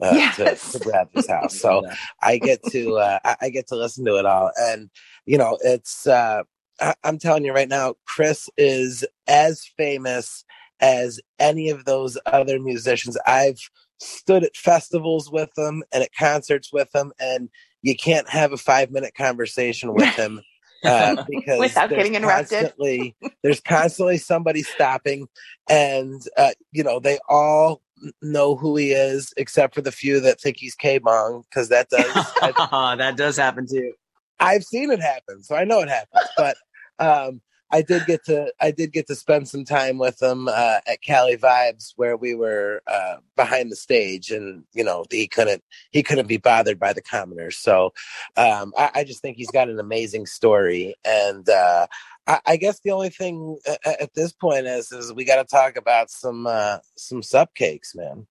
Uh, Yes. to, to Bradley's house, so I get to uh, I- I get to listen to it all, and you know it's uh, I- I'm telling you right now, Chris is as famous as any of those other musicians. I've stood at festivals with him and at concerts with him, and you can't have a five minute conversation with him. Uh, because Without getting interrupted. constantly- there's constantly somebody stopping, and uh, you know they all know who he is, except for the few that think he's K Bong, because that does that does happen too. I've seen it happen, so I know it happens. But um, I did get to I did get to spend some time with him uh, at Cali Vibes, where we were uh, behind the stage, and you know he couldn't he couldn't be bothered by the commoners. So um, I, I just think he's got an amazing story, and uh, I, I guess the only thing at, at this point is is we got to talk about some uh, some cupcakes, man.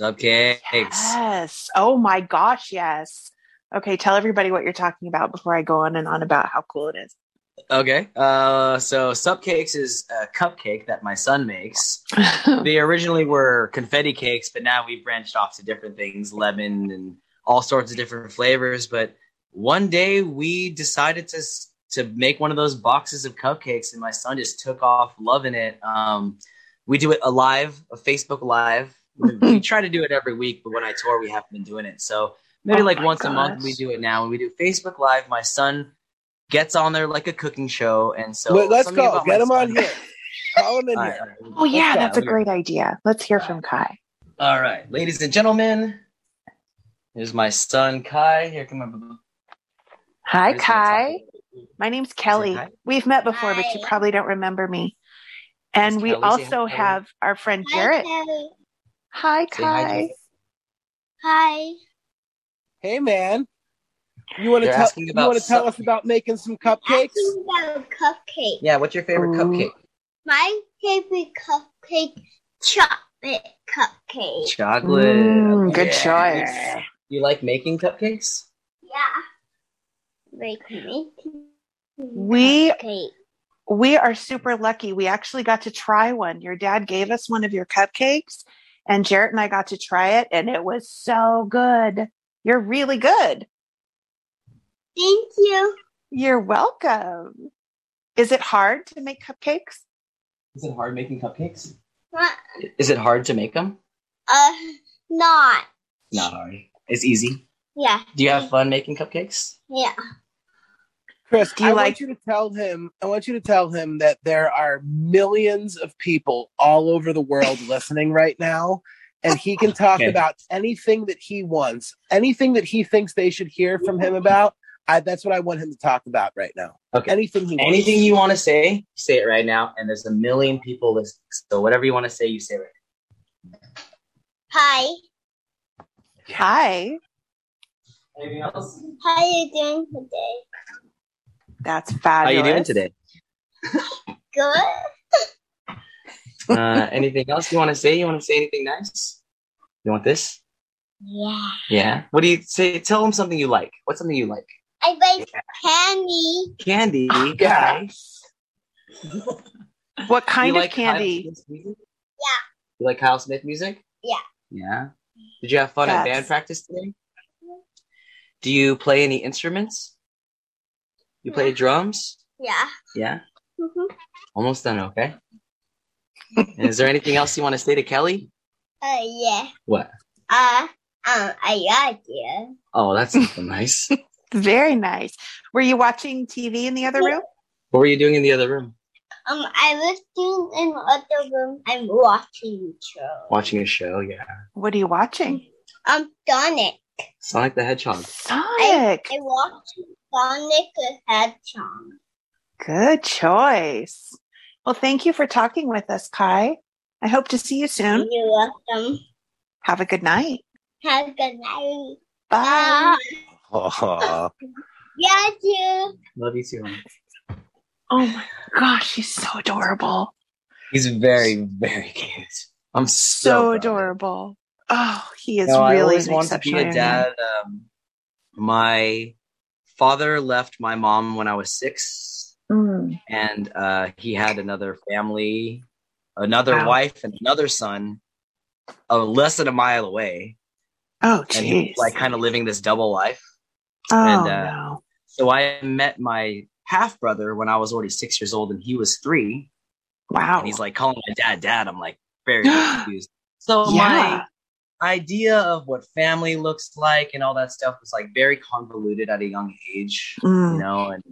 Cupcakes. Yes. Oh my gosh, yes. Okay, tell everybody what you're talking about before I go on and on about how cool it is. Okay. Uh, so Supcakes is a cupcake that my son makes. they originally were confetti cakes, but now we've branched off to different things, lemon and all sorts of different flavors. But one day we decided to to make one of those boxes of cupcakes, and my son just took off loving it. Um, we do it a live, a Facebook live. We, we try to do it every week, but when I tour, we haven't been doing it. So maybe Oh like once a month we do it now. When we do Facebook live, my son gets on there like a cooking show, and so Wait, let's go. about Get my him on here. Call him in All here. right, oh yeah, Let's go. that's a great idea. Let's hear from Kai. All right, ladies and gentlemen, here's my son Kai. Here come my. Hi, Here's Kai. My name's Kelly. Kai? We've met before, but you probably don't remember me. And Is we Kelly also hi? have our friend Jarrett. Kelly. Hi, Say hi, Kai. Jarrett. Hi. Hey, man. You want to tell asking you want to tell us about making some cupcakes? Asking about cupcake. Yeah, what's your favorite Ooh. cupcake? My favorite cupcake, chocolate cupcake. Chocolate. Mm, good Okay. choice. You like making cupcakes? Yeah. Like making We- cupcake. We are super lucky. We actually got to try one. Your dad gave us one of your cupcakes, and Jarrett and I got to try it, and it was so good. You're really good. Thank you. You're welcome. Is it hard to make cupcakes? Is it hard making cupcakes? What? Is it hard to make them? Uh, not. Not hard. It's easy. Yeah. Do you have fun making cupcakes? Yeah. Chris, Do you I like- want you to tell him. I want you to tell him that there are millions of people all over the world listening right now, and he can talk Okay. about anything that he wants, anything that he thinks they should hear from him about. I, that's what I want him to talk about right now. Okay. Anything he wants. Anything you want to say, say it right now. And there's a million people listening. So whatever you want to say, you say right. Hi. Hi. Anything else? How are you doing today? That's fabulous. How fabulous. you doing today? Good. Uh, anything else you want to say? You want to say anything nice? You want this? Yeah. Yeah. What do you say? Tell them something you like. What's something you like? I like candy. Candy. Oh, Yeah. Nice. What kind You of like candy? Smith's music? Yeah. You like Kyle Smith music? Yeah. Yeah. Did you have fun at That's- band practice today? Do you play any instruments? You play Yeah. drums? Yeah. Yeah. Mhm. Almost done. Okay. And is there anything else you want to say to Kelly? Uh, yeah. What? Uh, um, I got you. Oh, that's something nice. Very nice. Were you watching TV in the other room? What were you doing in the other room? Um, I was doing in the other room. I'm watching a show. Watching a show. Yeah. What are you watching? Um, Sonic. Sonic the Hedgehog. Sonic. I watched Sonic the Hedgehog. Good choice. Well, thank you for talking with us, Kai. I hope to see you soon. You're welcome. Have a good night. Have a good night. Bye. Aw. Yeah, you. Love you too. honey. Oh my gosh, he's so adorable. He's very, very cute. I'm so, So proud of him. adorable. Oh, he is No, I really always an wanted to be exceptional a dad. Um, my father left my mom when I was six, Mm. and uh, he had another family, another Wow. wife, and another son, uh, less than a mile away. Oh, And he was like kind of living this double life. Oh, and, uh, no. So I met my half brother when I was already six years old and he was three. Wow. And he's like calling my dad dad. I'm like very confused. So Yeah. my idea of what family looks like and all that stuff was like very convoluted at a young age, Mm. you know, and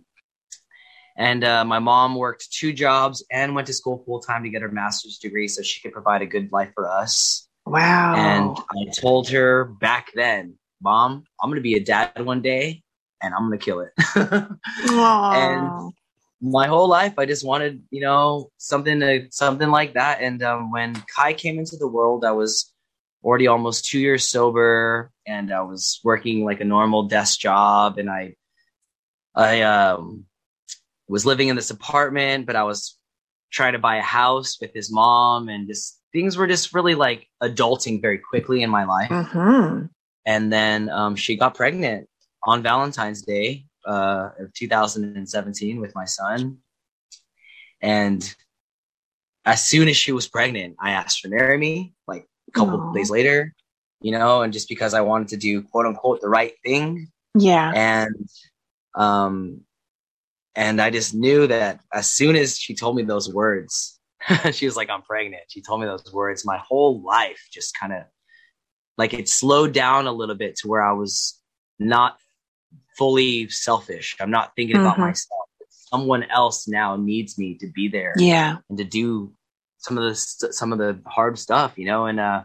and uh, my mom worked two jobs and went to school full time to get her master's degree so she could provide a good life for us. wow. And I told her back then, Mom, I'm gonna be a dad one day and I'm gonna kill it. and my whole life I just wanted, you know, something to something like that. And um, when Kai came into the world, I was already almost two years sober, and I was working like a normal desk job, and I, I um, was living in this apartment, but I was trying to buy a house with his mom, and just things were just really like adulting very quickly in my life Mhm. And then um, she got pregnant on Valentine's Day uh, of 2017 with my son. And as soon as she was pregnant, I asked her to marry me. Like a couple Aw. of days later, you know, and just because I wanted to do quote unquote the right thing, Yeah. and um, and I just knew that as soon as she told me those words, she was like, "I'm pregnant." She told me those words. My whole life just kind of like it slowed down a little bit to where I was not fully selfish. I'm not thinking about Mhm. myself. Someone else now needs me to be there Yeah. and to do some of the some of the hard stuff, you know. And uh,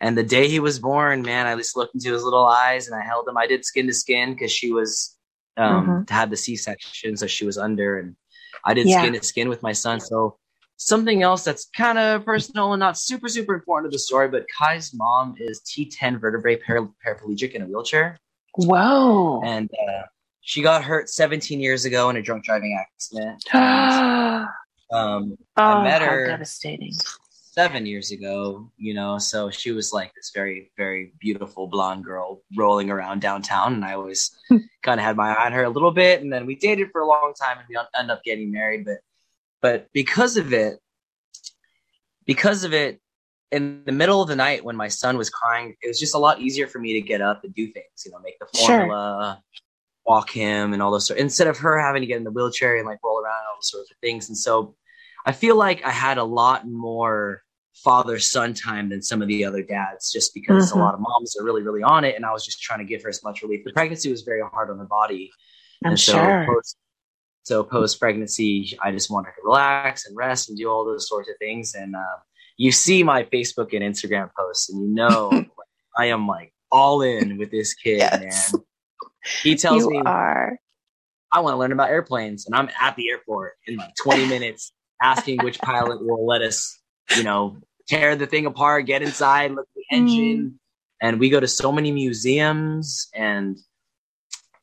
and the day he was born, man, I just looked into his little eyes and I held him. I did skin to skin because she was um had the C section, so she was under, and I did Yeah. skin to skin with my son. So something else that's kind of personal and not super super important to the story, but Kai's mom is T10 vertebrae para- paraplegic in a wheelchair Whoa. and uh, she got hurt 17 years ago in a drunk driving accident. oh, And, um, I met her devastating. seven years ago, you know, so she was like this very, very beautiful blonde girl rolling around downtown, and I always kind of had my eye on her a little bit, and then we dated for a long time, and we ended up getting married, but but because of it, because of it. In the middle of the night when my son was crying, it was just a lot easier for me to get up and do things, you know, make the Sure. formula, walk him and all those sort instead of her having to get in the wheelchair and like roll around and all those sorts of things. And so I feel like I had a lot more father son time than some of the other dads just because Mhm. a lot of moms are really, really on it. And I was just trying to give her as much relief. The pregnancy was very hard on the body. I'm and so sure. post so post pregnancy, I just wanted to relax and rest and do all those sorts of things. And uh, you see my Facebook and Instagram posts, and you know I am like all in with this kid, Yes. man. He tells you me are. I want to learn about airplanes, and I'm at the airport in like 20 minutes, asking which pilot will let us, you know, tear the thing apart, get inside, look at the engine, and we go to so many museums and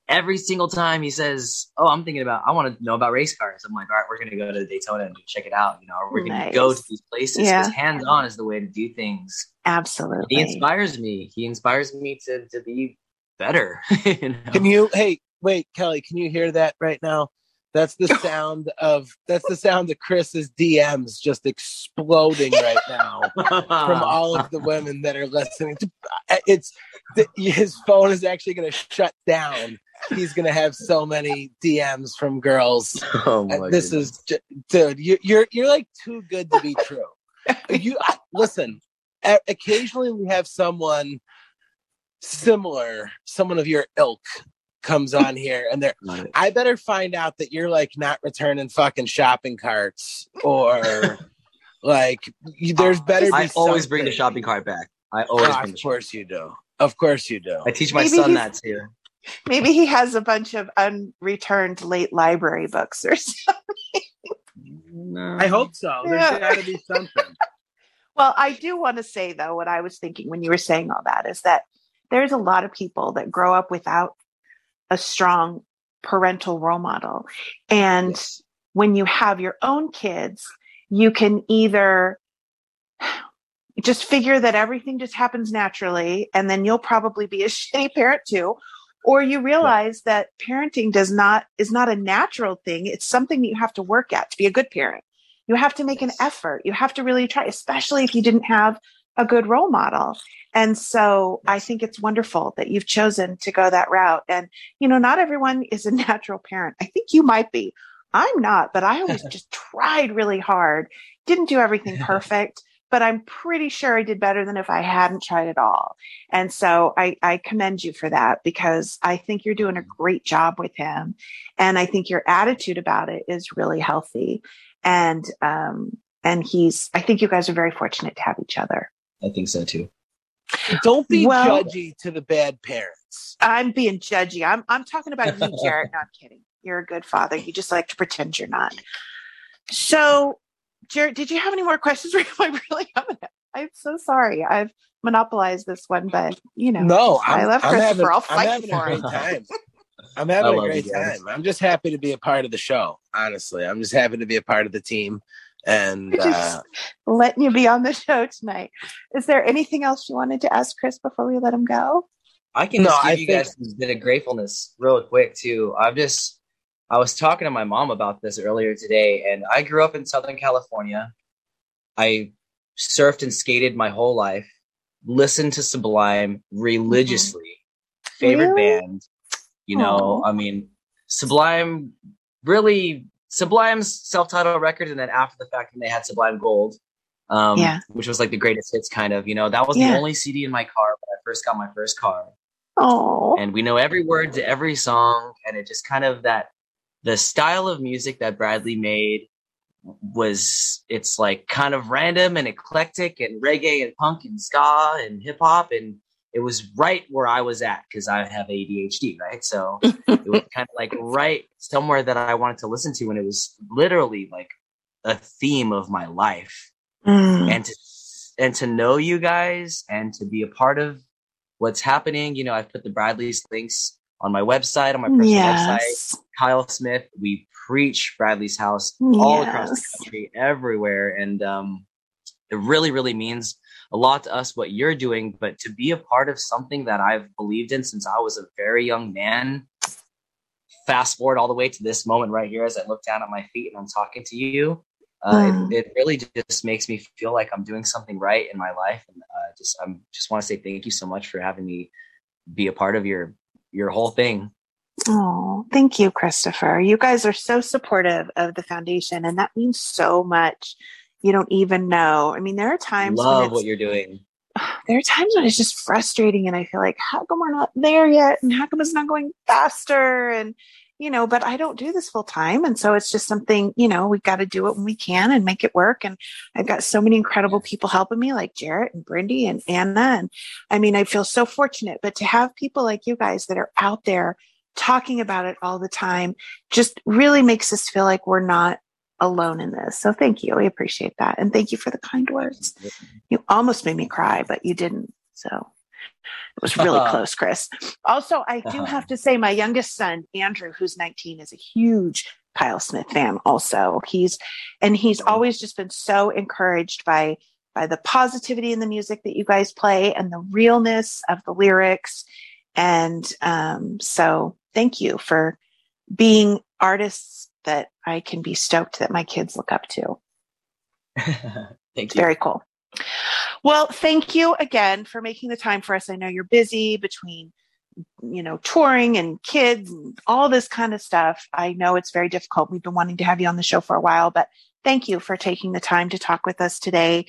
every single time he says, "Oh, I'm thinking about. I want to know about race cars." I'm like, "All right, we're gonna go to Daytona and check it out." You know, or we're gonna go to these places Yeah. because hands on is the way to do things. Absolutely. He inspires me. He inspires me to to be better. you know? Can you? Hey, wait, Kelly. Can you hear that right now? That's the sound of that's the sound of Chris's DMs just exploding right now from all of the women that are listening. To, uh, it's the, his phone is actually going to shut down. He's going to have so many DMs from girls. oh my Uh, this goodness. is, ju- dude. You, you're you're like too good to be true. You I- listen. Occasionally, we have someone similar, someone of your ilk, comes on here, and they're. Love. I better find out that you're like not returning fucking shopping carts or like you, there's better. Be I always bring the shopping cart back. I always bring the of shopping course you do. Of course you do. I teach my Maybe son he's- that too. Maybe he has a bunch of unreturned late library books or something. No. I hope so. There's Yeah. got to be something. Well, I do want to say though, what I was thinking when you were saying all that is that there's a lot of people that grow up without a strong parental role model. And Yes. when you have your own kids, you can either just figure that everything just happens naturally and then you'll probably be a shitty parent too or you realize that parenting does not is not a natural thing it's something that you have to work at to be a good parent you have to make an effort you have to really try especially if you didn't have a good role model And so I think it's wonderful that you've chosen to go that route. And, you know, not everyone is a natural parent. I think you might be. I'm not, but I always just tried really hard. Didn't do everything perfect, but I'm pretty sure I did better than if I hadn't tried at all. And so I, I commend you for that because I think you're doing a great job with him. And I think your attitude about it is really healthy. And, um, and he's, I think you guys are very fortunate to have each other. I think so too. Don't be Well- judgy to the bad parents. I'm being judgy. I'm, I'm talking about you, Jarrett. No, I'm kidding. You're a good father. You just like to pretend you're not. So, Jarrett, did you have any more questions? for? I really haven't. I'm so sorry. I've monopolized this one, but you know, No, I I'm, love I'm Christopher. having, I'll I'm fight having for a great him. time. I'm having a great time. I'm just happy to be a part of the show. Honestly, I'm just happy to be a part of the team. And uh, letting you be on the show tonight. Is there anything else you wanted to ask Chris before we let him go? I can No, just give I you think- guys a bit of gratefulness real quick too. I'm just I was talking to my mom about this earlier today, and I grew up in Southern California. I surfed and skated my whole life, listened to Sublime religiously. Favorite Really? band. You know, Aw. I mean, Sublime really Sublime's self-titled record, and then after the fact, when they had Sublime Gold, um, Yeah. which was like the greatest hits, kind of. You know, that was Yeah. the only CD in my car when I first got my first car Oh, and we know every word to every song and it just kind of that the style of music that bradley made was it's like kind of random and eclectic and reggae and punk and ska and hip hop and it was right where i was at because i have adhd right so it was kind of like right somewhere that i wanted to listen to and it was literally like a theme of my life Mm. and to and to know you guys and to be a part of what's happening. You know, I've put the Bradley's links on my website, on my personal website. Kyle Smith, we preach Bradley's house all across the country, everywhere, and um, it really, really means a lot to us what you're doing. But to be a part of something that I've believed in since I was a very young man. Fast forward all the way to this moment right here as I look down at my feet and I'm talking to you. Uh, Mm. it, it really just makes me feel like I'm doing something right in my life, and uh, just I'm just want to say thank you so much for having me be a part of your your whole thing. Oh, thank you, Christopher. You guys are so supportive of the foundation, and that means so much. You don't even know. I mean, there are times Love what you're doing. there are times when it's just frustrating, and I feel like, how come we're not there yet, and how come it's not going faster, and you know. But I don't do this full time, and so it's just something. You know, we've got to do it when we can and make it work. And I've got so many incredible people helping me, like Jarrett and Brindy and Anna, and I mean, I feel so fortunate. But to have people like you guys that are out there talking about it all the time just really makes us feel like we're not alone in this. So thank you. We appreciate that. And thank you for the kind words. You almost made me cry, but you didn't. So it was really close, Chris. Also, I do have to say my youngest son, Andrew, who's 19, is a huge Kyle Smith fan also. He's and he's always just been so encouraged by by the positivity in the music that you guys play and the realness of the lyrics. And um, so thank you for being artists that I can be stoked that my kids look up to. Thank you. Very cool. Well, thank you again for making the time for us. I know you're busy between, you know, touring and kids and all this kind of stuff. I know it's very difficult. We've been wanting to have you on the show for a while, but thank you for taking the time to talk with us today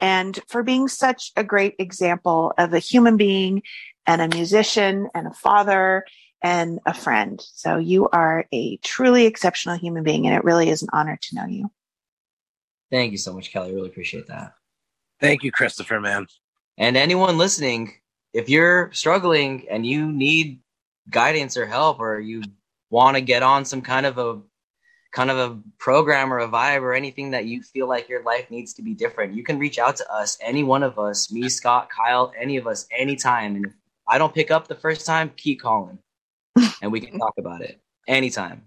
and for being such a great example of a human being and a musician and a father and a friend. So you are a truly exceptional human being, and it really is an honor to know you. Thank you so much, Kelly. I Really appreciate that. Thank you, Christopher, man. And anyone listening, if you're struggling and you need guidance or help, or you want to get on some kind of a kind of a program or a vibe or anything that you feel like your life needs to be different, you can reach out to us, any one of us, me, Scott, Kyle, any of us, anytime. And if I don't pick up the first time, keep calling, and we can talk about it anytime.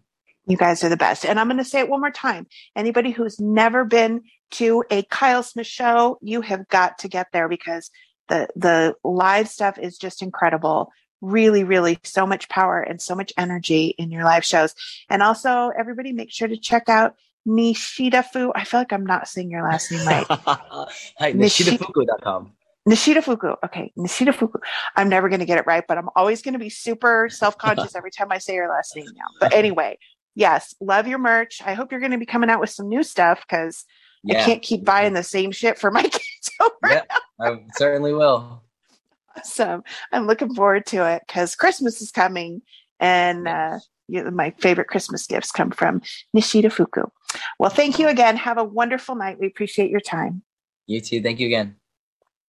You guys are the best. And I'm going to say it one more time. Anybody who's never been to a Kyle Smith show, you have got to get there because the the live stuff is just incredible. Really, really so much power and so much energy in your live shows. And also everybody make sure to check out Nishida Fu. I feel like I'm not saying your last name right. Hi, Nishi- nishidafuku.com. Nishida Fuku. Okay, Nishida Fuku. I'm never going to get it right, but I'm always going to be super self conscious every time I say your last name now. But anyway, yes, love your merch. I hope you're going to be coming out with some new stuff because I can't keep buying the same shit for my kids over Yeah, I certainly will. awesome. I'm looking forward to it because Christmas is coming, and uh, my favorite Christmas gifts come from Nishida Fuku. Well, thank you again. Have a wonderful night. We appreciate your time. You too. Thank you again.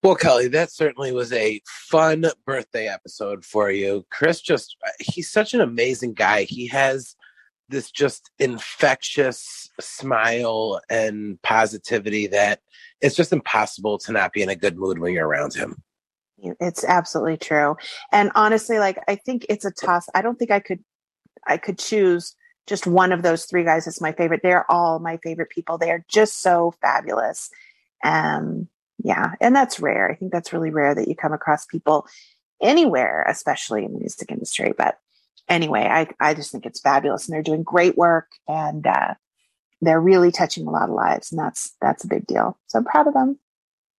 Well, Kelly, that certainly was a fun birthday episode for you. Chris just, he's such an amazing guy. He has this just infectious smile and positivity that it's just impossible to not be in a good mood when you're around him. It's absolutely true. And honestly, like I think it's a toss. I don't think I could I could choose just one of those three guys as my favorite. They're all my favorite people. They are just so fabulous. Um yeah, and that's rare. I think that's really rare that you come across people anywhere, especially in the music industry. But anyway, I I just think it's fabulous and they're doing great work and uh they're really touching a lot of lives and that's that's a big deal. So I'm proud of them.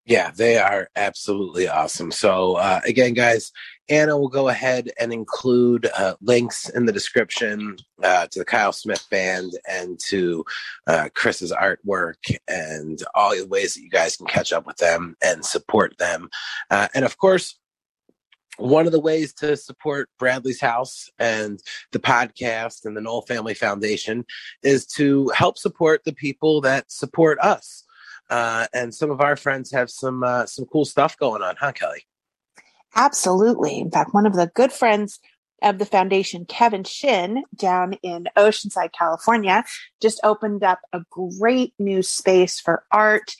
Yeah, they are absolutely awesome. So, uh, again, guys, Anna will go ahead and include uh, links in the description uh, to the Kyle Smith Band and to uh, Chris's artwork and all the ways that you guys can catch up with them and support them. Uh, and of course, one of the ways to support Bradley's House and the podcast and the Nowell Family Foundation is to help support the people that support us. Uh, and some of our friends have some uh, some cool stuff going on, huh, Kelly? Absolutely. In fact, one of the good friends of the foundation, Kevin Shin, down in Oceanside, California, just opened up a great new space for art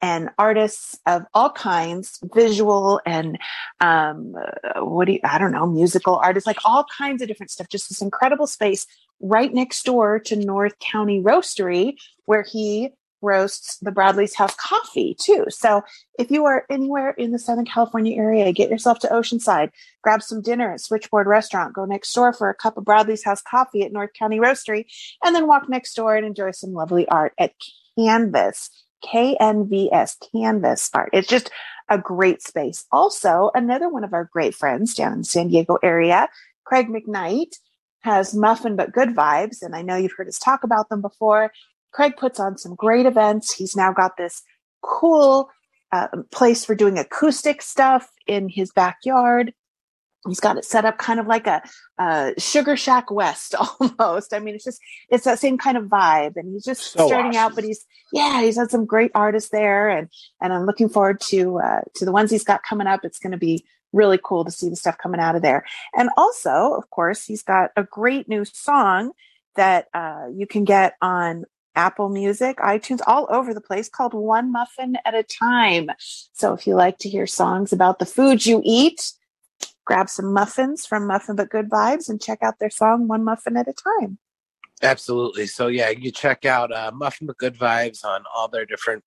and artists of all kinds, visual and um, what do you, I don't know, musical artists, like all kinds of different stuff. Just this incredible space right next door to North County Roastery, where he roasts the Bradley's House coffee too. So if you are anywhere in the Southern California area, get yourself to Oceanside, grab some dinner at Switchboard Restaurant, go next door for a cup of Bradley's House coffee at North County Roastery, and then walk next door and enjoy some lovely art at Canvas, KNVS, Canvas Art. It's just a great space. Also, another one of our great friends down in the San Diego area, Craig McKnight, has Muffin But Good Vibes, and I know you've heard us talk about them before. Craig puts on some great events. He's now got this cool uh, place for doing acoustic stuff in his backyard. He's got it set up kind of like a, Sugar Shack West almost. I mean, it's just it's that same kind of vibe, and he's just So starting out. But he's yeah, he's had some great artists there, and and I'm looking forward to uh, to the ones he's got coming up. It's going to be really cool to see the stuff coming out of there. And also, of course, he's got a great new song that uh, you can get on Apple Music, iTunes, all over the place called One Muffin at a Time. So if you like to hear songs about the food you eat, grab some muffins from Muffin But Good Vibes and check out their song One Muffin at a Time. Absolutely. So yeah, you check out uh, Muffin but Good Vibes on all their different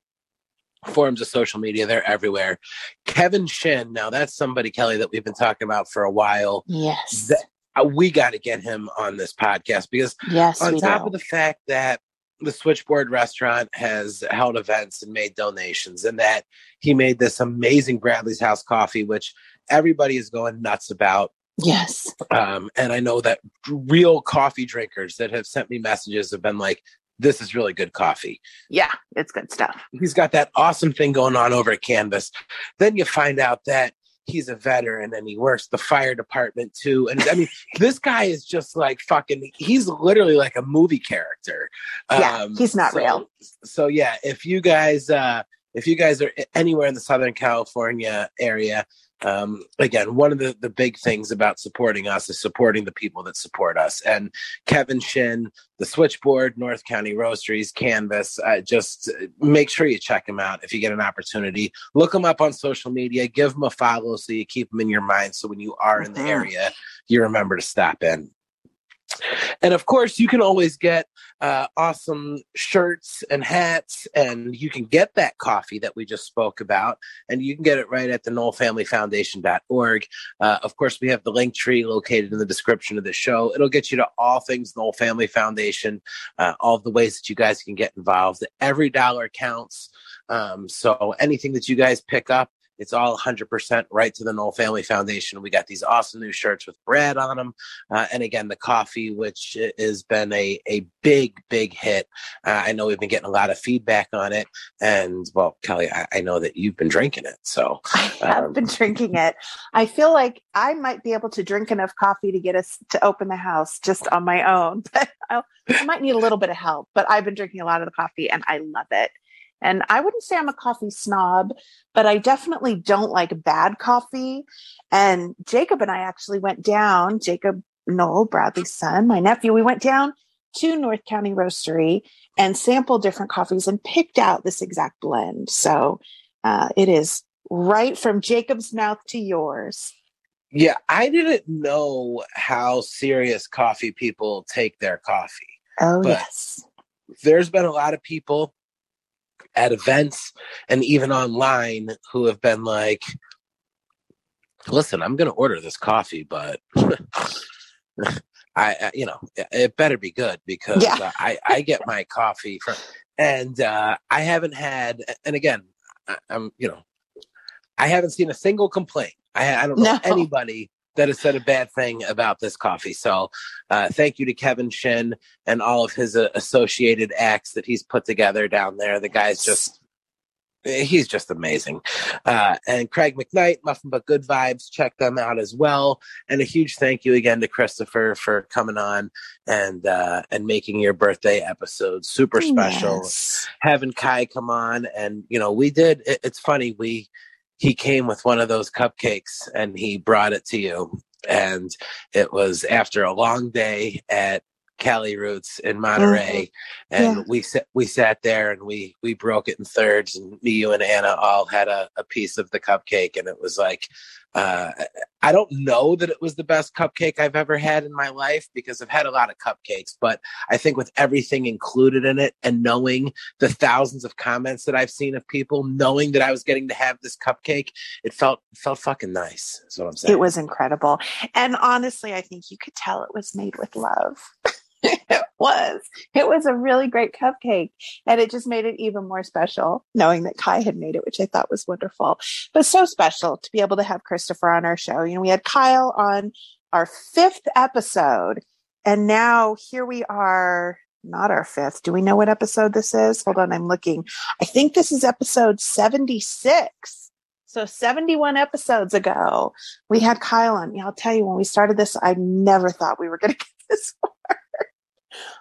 forms of social media. They're everywhere. Kevin Shin. Now that's somebody Kelly that we've been talking about for a while. Yes. That- Uh, we got to get him on this podcast because yes, on top do. of the fact that the Switchboard restaurant has held events and made donations, and that he made this amazing Bradley's House coffee, which everybody is going nuts about. yes. Um, and I know that real coffee drinkers that have sent me messages have been like, this is really good coffee. Yeah, it's good stuff. He's got that awesome thing going on over at Canvas. Then you find out that he's a veteran and he works the fire department too. And I mean, this guy is just like fucking, he's literally like a movie character. Yeah, he's not so- real. So yeah, if you guys, uh, if you guys are anywhere in the Southern California area, um, again, one of the, the big things about supporting us is supporting the people that support us. And Kevin Shin, the Switchboard, North County Roasteries, Canvas, uh, just uh, make sure you check them out if you get an opportunity. Look them up on social media, give them a follow so you keep them in your mind. So when you are in the Mhm. area, you remember to stop in. And of course, you can always get uh, awesome shirts and hats, and you can get that coffee that we just spoke about, and you can get it right at the nowellfamilyfoundation.org. Uh, of course, we have the link tree located in the description of the show. It'll get you to all things Nowell Family Foundation, uh, all the ways that you guys can get involved. Every dollar counts. Um, so anything that you guys pick up, It's all 100% right to the Nowell Family Foundation. We got these awesome new shirts with Brad on them. Uh, and again, the coffee, which has been a, a big, big hit. Uh, I know we've been getting a lot of feedback on it. And well, Kelly, I, I know that you've been drinking it. So I have Um, been drinking it. I feel like I might be able to drink enough coffee to get us to open the house just on my own, but I'll, I might need a little bit of help. But I've been drinking a lot of the coffee and I love it. And I wouldn't say I'm a coffee snob, but I definitely don't like bad coffee. And Jacob and I actually went down, Jacob Nowell, Bradley's son, my nephew, we went down to North County Roastery and sampled different coffees and picked out this exact blend. So uh, it is right from Jacob's mouth to yours. yeah, I didn't know how serious coffee people take their coffee. Oh, yes. there's been a lot of people at events and even online who have been like, listen, I'm going to order this coffee, but I, I- you know, it- better be good because Yeah. uh, I, I get my coffee from, and uh, I haven't had, and again, I, I'm, you know, I haven't seen a single complaint. I, I don't know No. anybody that has said a bad thing about this coffee. So, uh, thank you to Kevin Shin and all of his uh, associated acts that he's put together down there. The guy's just, he's just amazing. Uh, and Craig McKnight, Muffin But Good Vibes, check them out as well. And a huge thank you again to Christopher for coming on and uh, and making your birthday episode super special Yes. having Kai come on and you know we did it, it's funny we he came with one of those cupcakes and he brought it to you. And it was after a long day at Cali Roots in Monterey. And Yeah. we sat we sat there and we we broke it in thirds and me you and Anna all had a, a piece of the cupcake. And it was like uh I don't know that it was the best cupcake I've ever had in my life because I've had a lot of cupcakes but I think with everything included in it and knowing the thousands of comments that I've seen of people knowing that I was getting to have this cupcake, it felt it felt fucking nice. That's what I'm saying. It was incredible. And honestly, I think you could tell it was made with love. it was. It was a really great cupcake. And it just made it even more special knowing that Kai had made it, which I thought was wonderful. But so special to be able to have Christopher on our show. You know, we had Kyle on our fifth episode. And now here we are, not our fifth. Do we know what episode this is? Hold on, I'm looking. I think this is episode 76. So 71 episodes ago, we had Kyle on. I'll tell you, when we started this, I never thought we were going to get this.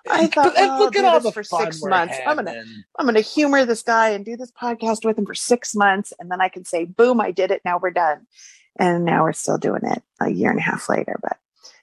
I thought, well, I'll do this for six months. I'm gonna. I'm gonna humor this guy and do this podcast with him for six months, and then I can say, "Boom, I did it. Now we're done." And now we're still doing it a year and a half later. But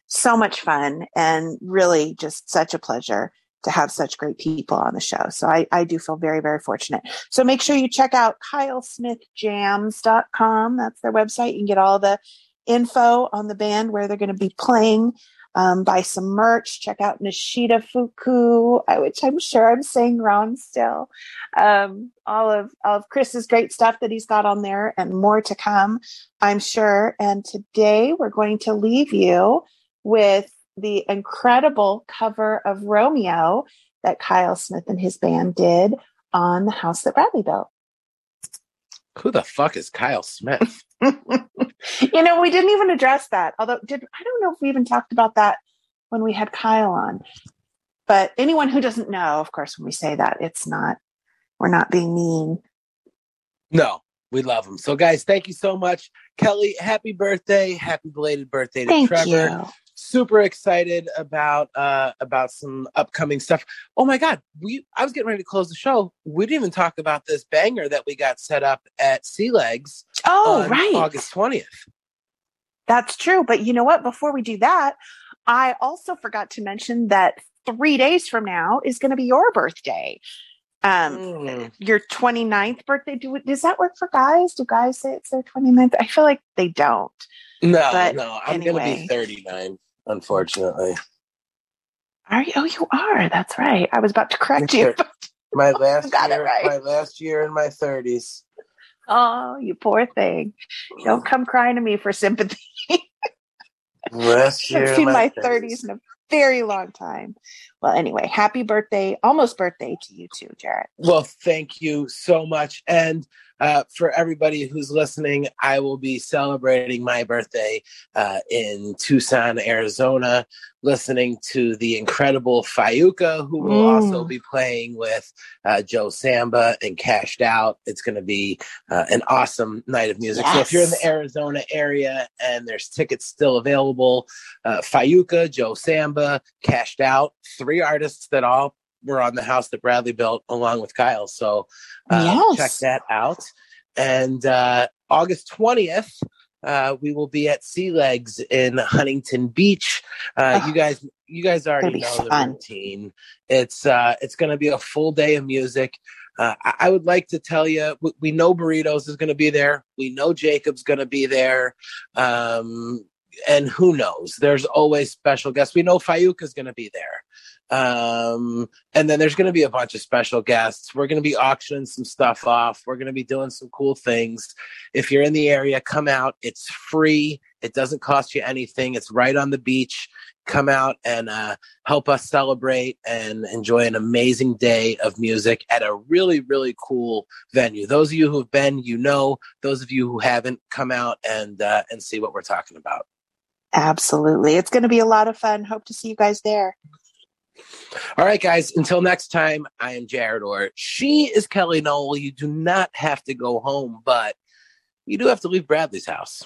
so much fun and really just such a pleasure to have such great people on the show. So I, I do feel very, very fortunate. So make sure you check out kylesmithjams.com. That's their website. You can get all the info on the band, where they're going to be playing, um, buy some merch, check out Nishida Fuku, which I'm sure I'm saying wrong still. Um, all of, all of Chris's great stuff that he's got on there and more to come, I'm sure. And today we're going to leave you with the incredible cover of Romeo that Kyle Smith and his band did on the house that Bradley built. Who the fuck is Kyle Smith? you know, we didn't even address that. Although, did I don't know if we even talked about that when we had Kyle on. But anyone who doesn't know, of course, when we say that, it's not. We're not being mean. no, we love him. So, guys, thank you so much, Kelly. Happy birthday! Happy belated birthday to Thank Trevor. you. super excited about uh about some upcoming stuff. Oh my god, we I was getting ready to close the show. We didn't even talk about this banger that we got set up at Sea Legs Oh, right. August 20th. That's true. But you know what? Before we do that, I also forgot to mention that three days from now is going to be your birthday. Um, Mm. your 29th birthday. Do, does that work for guys? Do guys say it's their 29th? I feel like they don't. No, But no, I'm gonna be 39, unfortunately. Are you? Oh, you are. That's right. I was about to correct you. My last Got it year, right. my last year in my 30s. Oh, you poor thing. Don't come crying to me for sympathy. I've in seen my 30s. in a very long time. Well, anyway, happy birthday, almost birthday to you too, Jarrett. Well, thank you so much. And uh, for everybody who's listening, I will be celebrating my birthday uh, in Tucson, Arizona, listening to the incredible Fayuca, who will Mm. also be playing with uh, Joe Samba and Cashed Out. It's going to be uh, an awesome night of music. So if you're in the Arizona area and there's tickets still available, uh, Fayuca, Joe Samba, Cashed Out, three artists that all were on the house that Bradley built along with Kyle. So uh, Yes. check that out. And uh, August 20th, uh, we will be at Sea Legs in Huntington Beach. Uh, Oh, you guys, you guys already know the routine. It's uh, it's going to be a full day of music. Uh, I, I would like to tell you, we, we know Burritos is going to be there. We know Jacob's going to be there. Um, and who knows? There's always special guests. We know Fayuca is going to be there. Um, and then there's going to be a bunch of special guests. We're going to be auctioning some stuff off. We're going to be doing some cool things. If you're in the area, come out. It's free. It doesn't cost you anything. It's right on the beach. Come out and uh, help us celebrate and enjoy an amazing day of music at a really, really cool venue. Those of you who've been, you know. Those of you who haven't, come out and uh, and see what we're talking about. Absolutely. It's going to be a lot of fun. Hope to see you guys there. All right, guys. Until next time, I am Jared Orr. She is Kelly Nowell. You do not have to go home, but you do have to leave Bradley's house.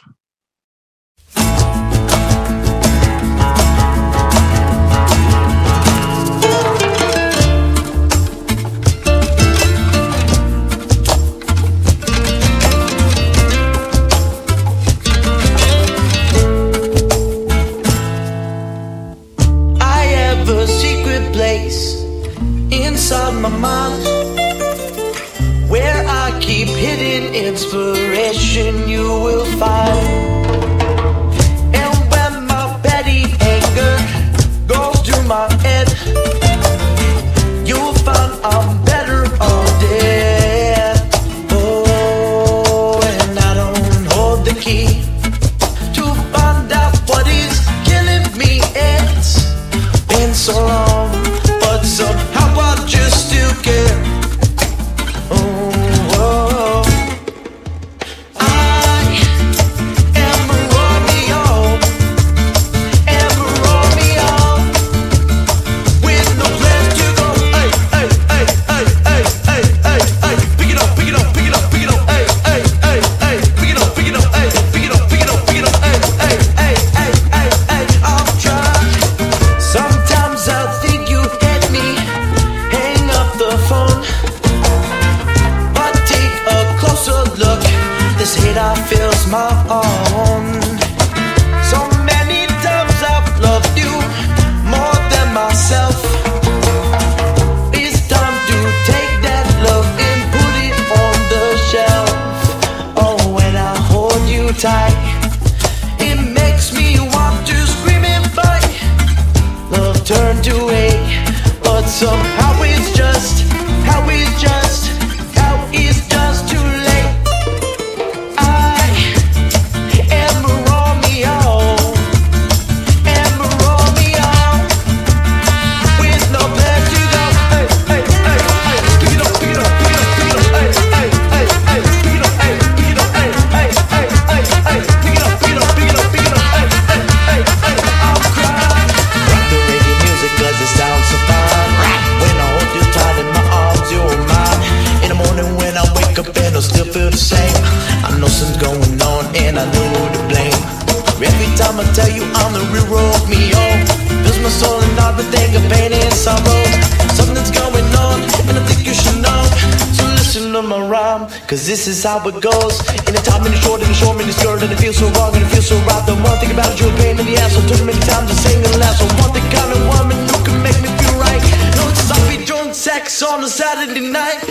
The real Romeo, fills my soul and everything of pain and sorrow. Something's going on and I think you should know. So listen to my rhyme, cause this is how it goes. In the time, in the short, in the short, in the skirt, and it feels so wrong and it feels so right. The one thing about you, a pain in the ass, so took many times to sing and laugh. So want the kind of woman who can make me feel right. No, it's sloppy drunk sex on a Saturday night.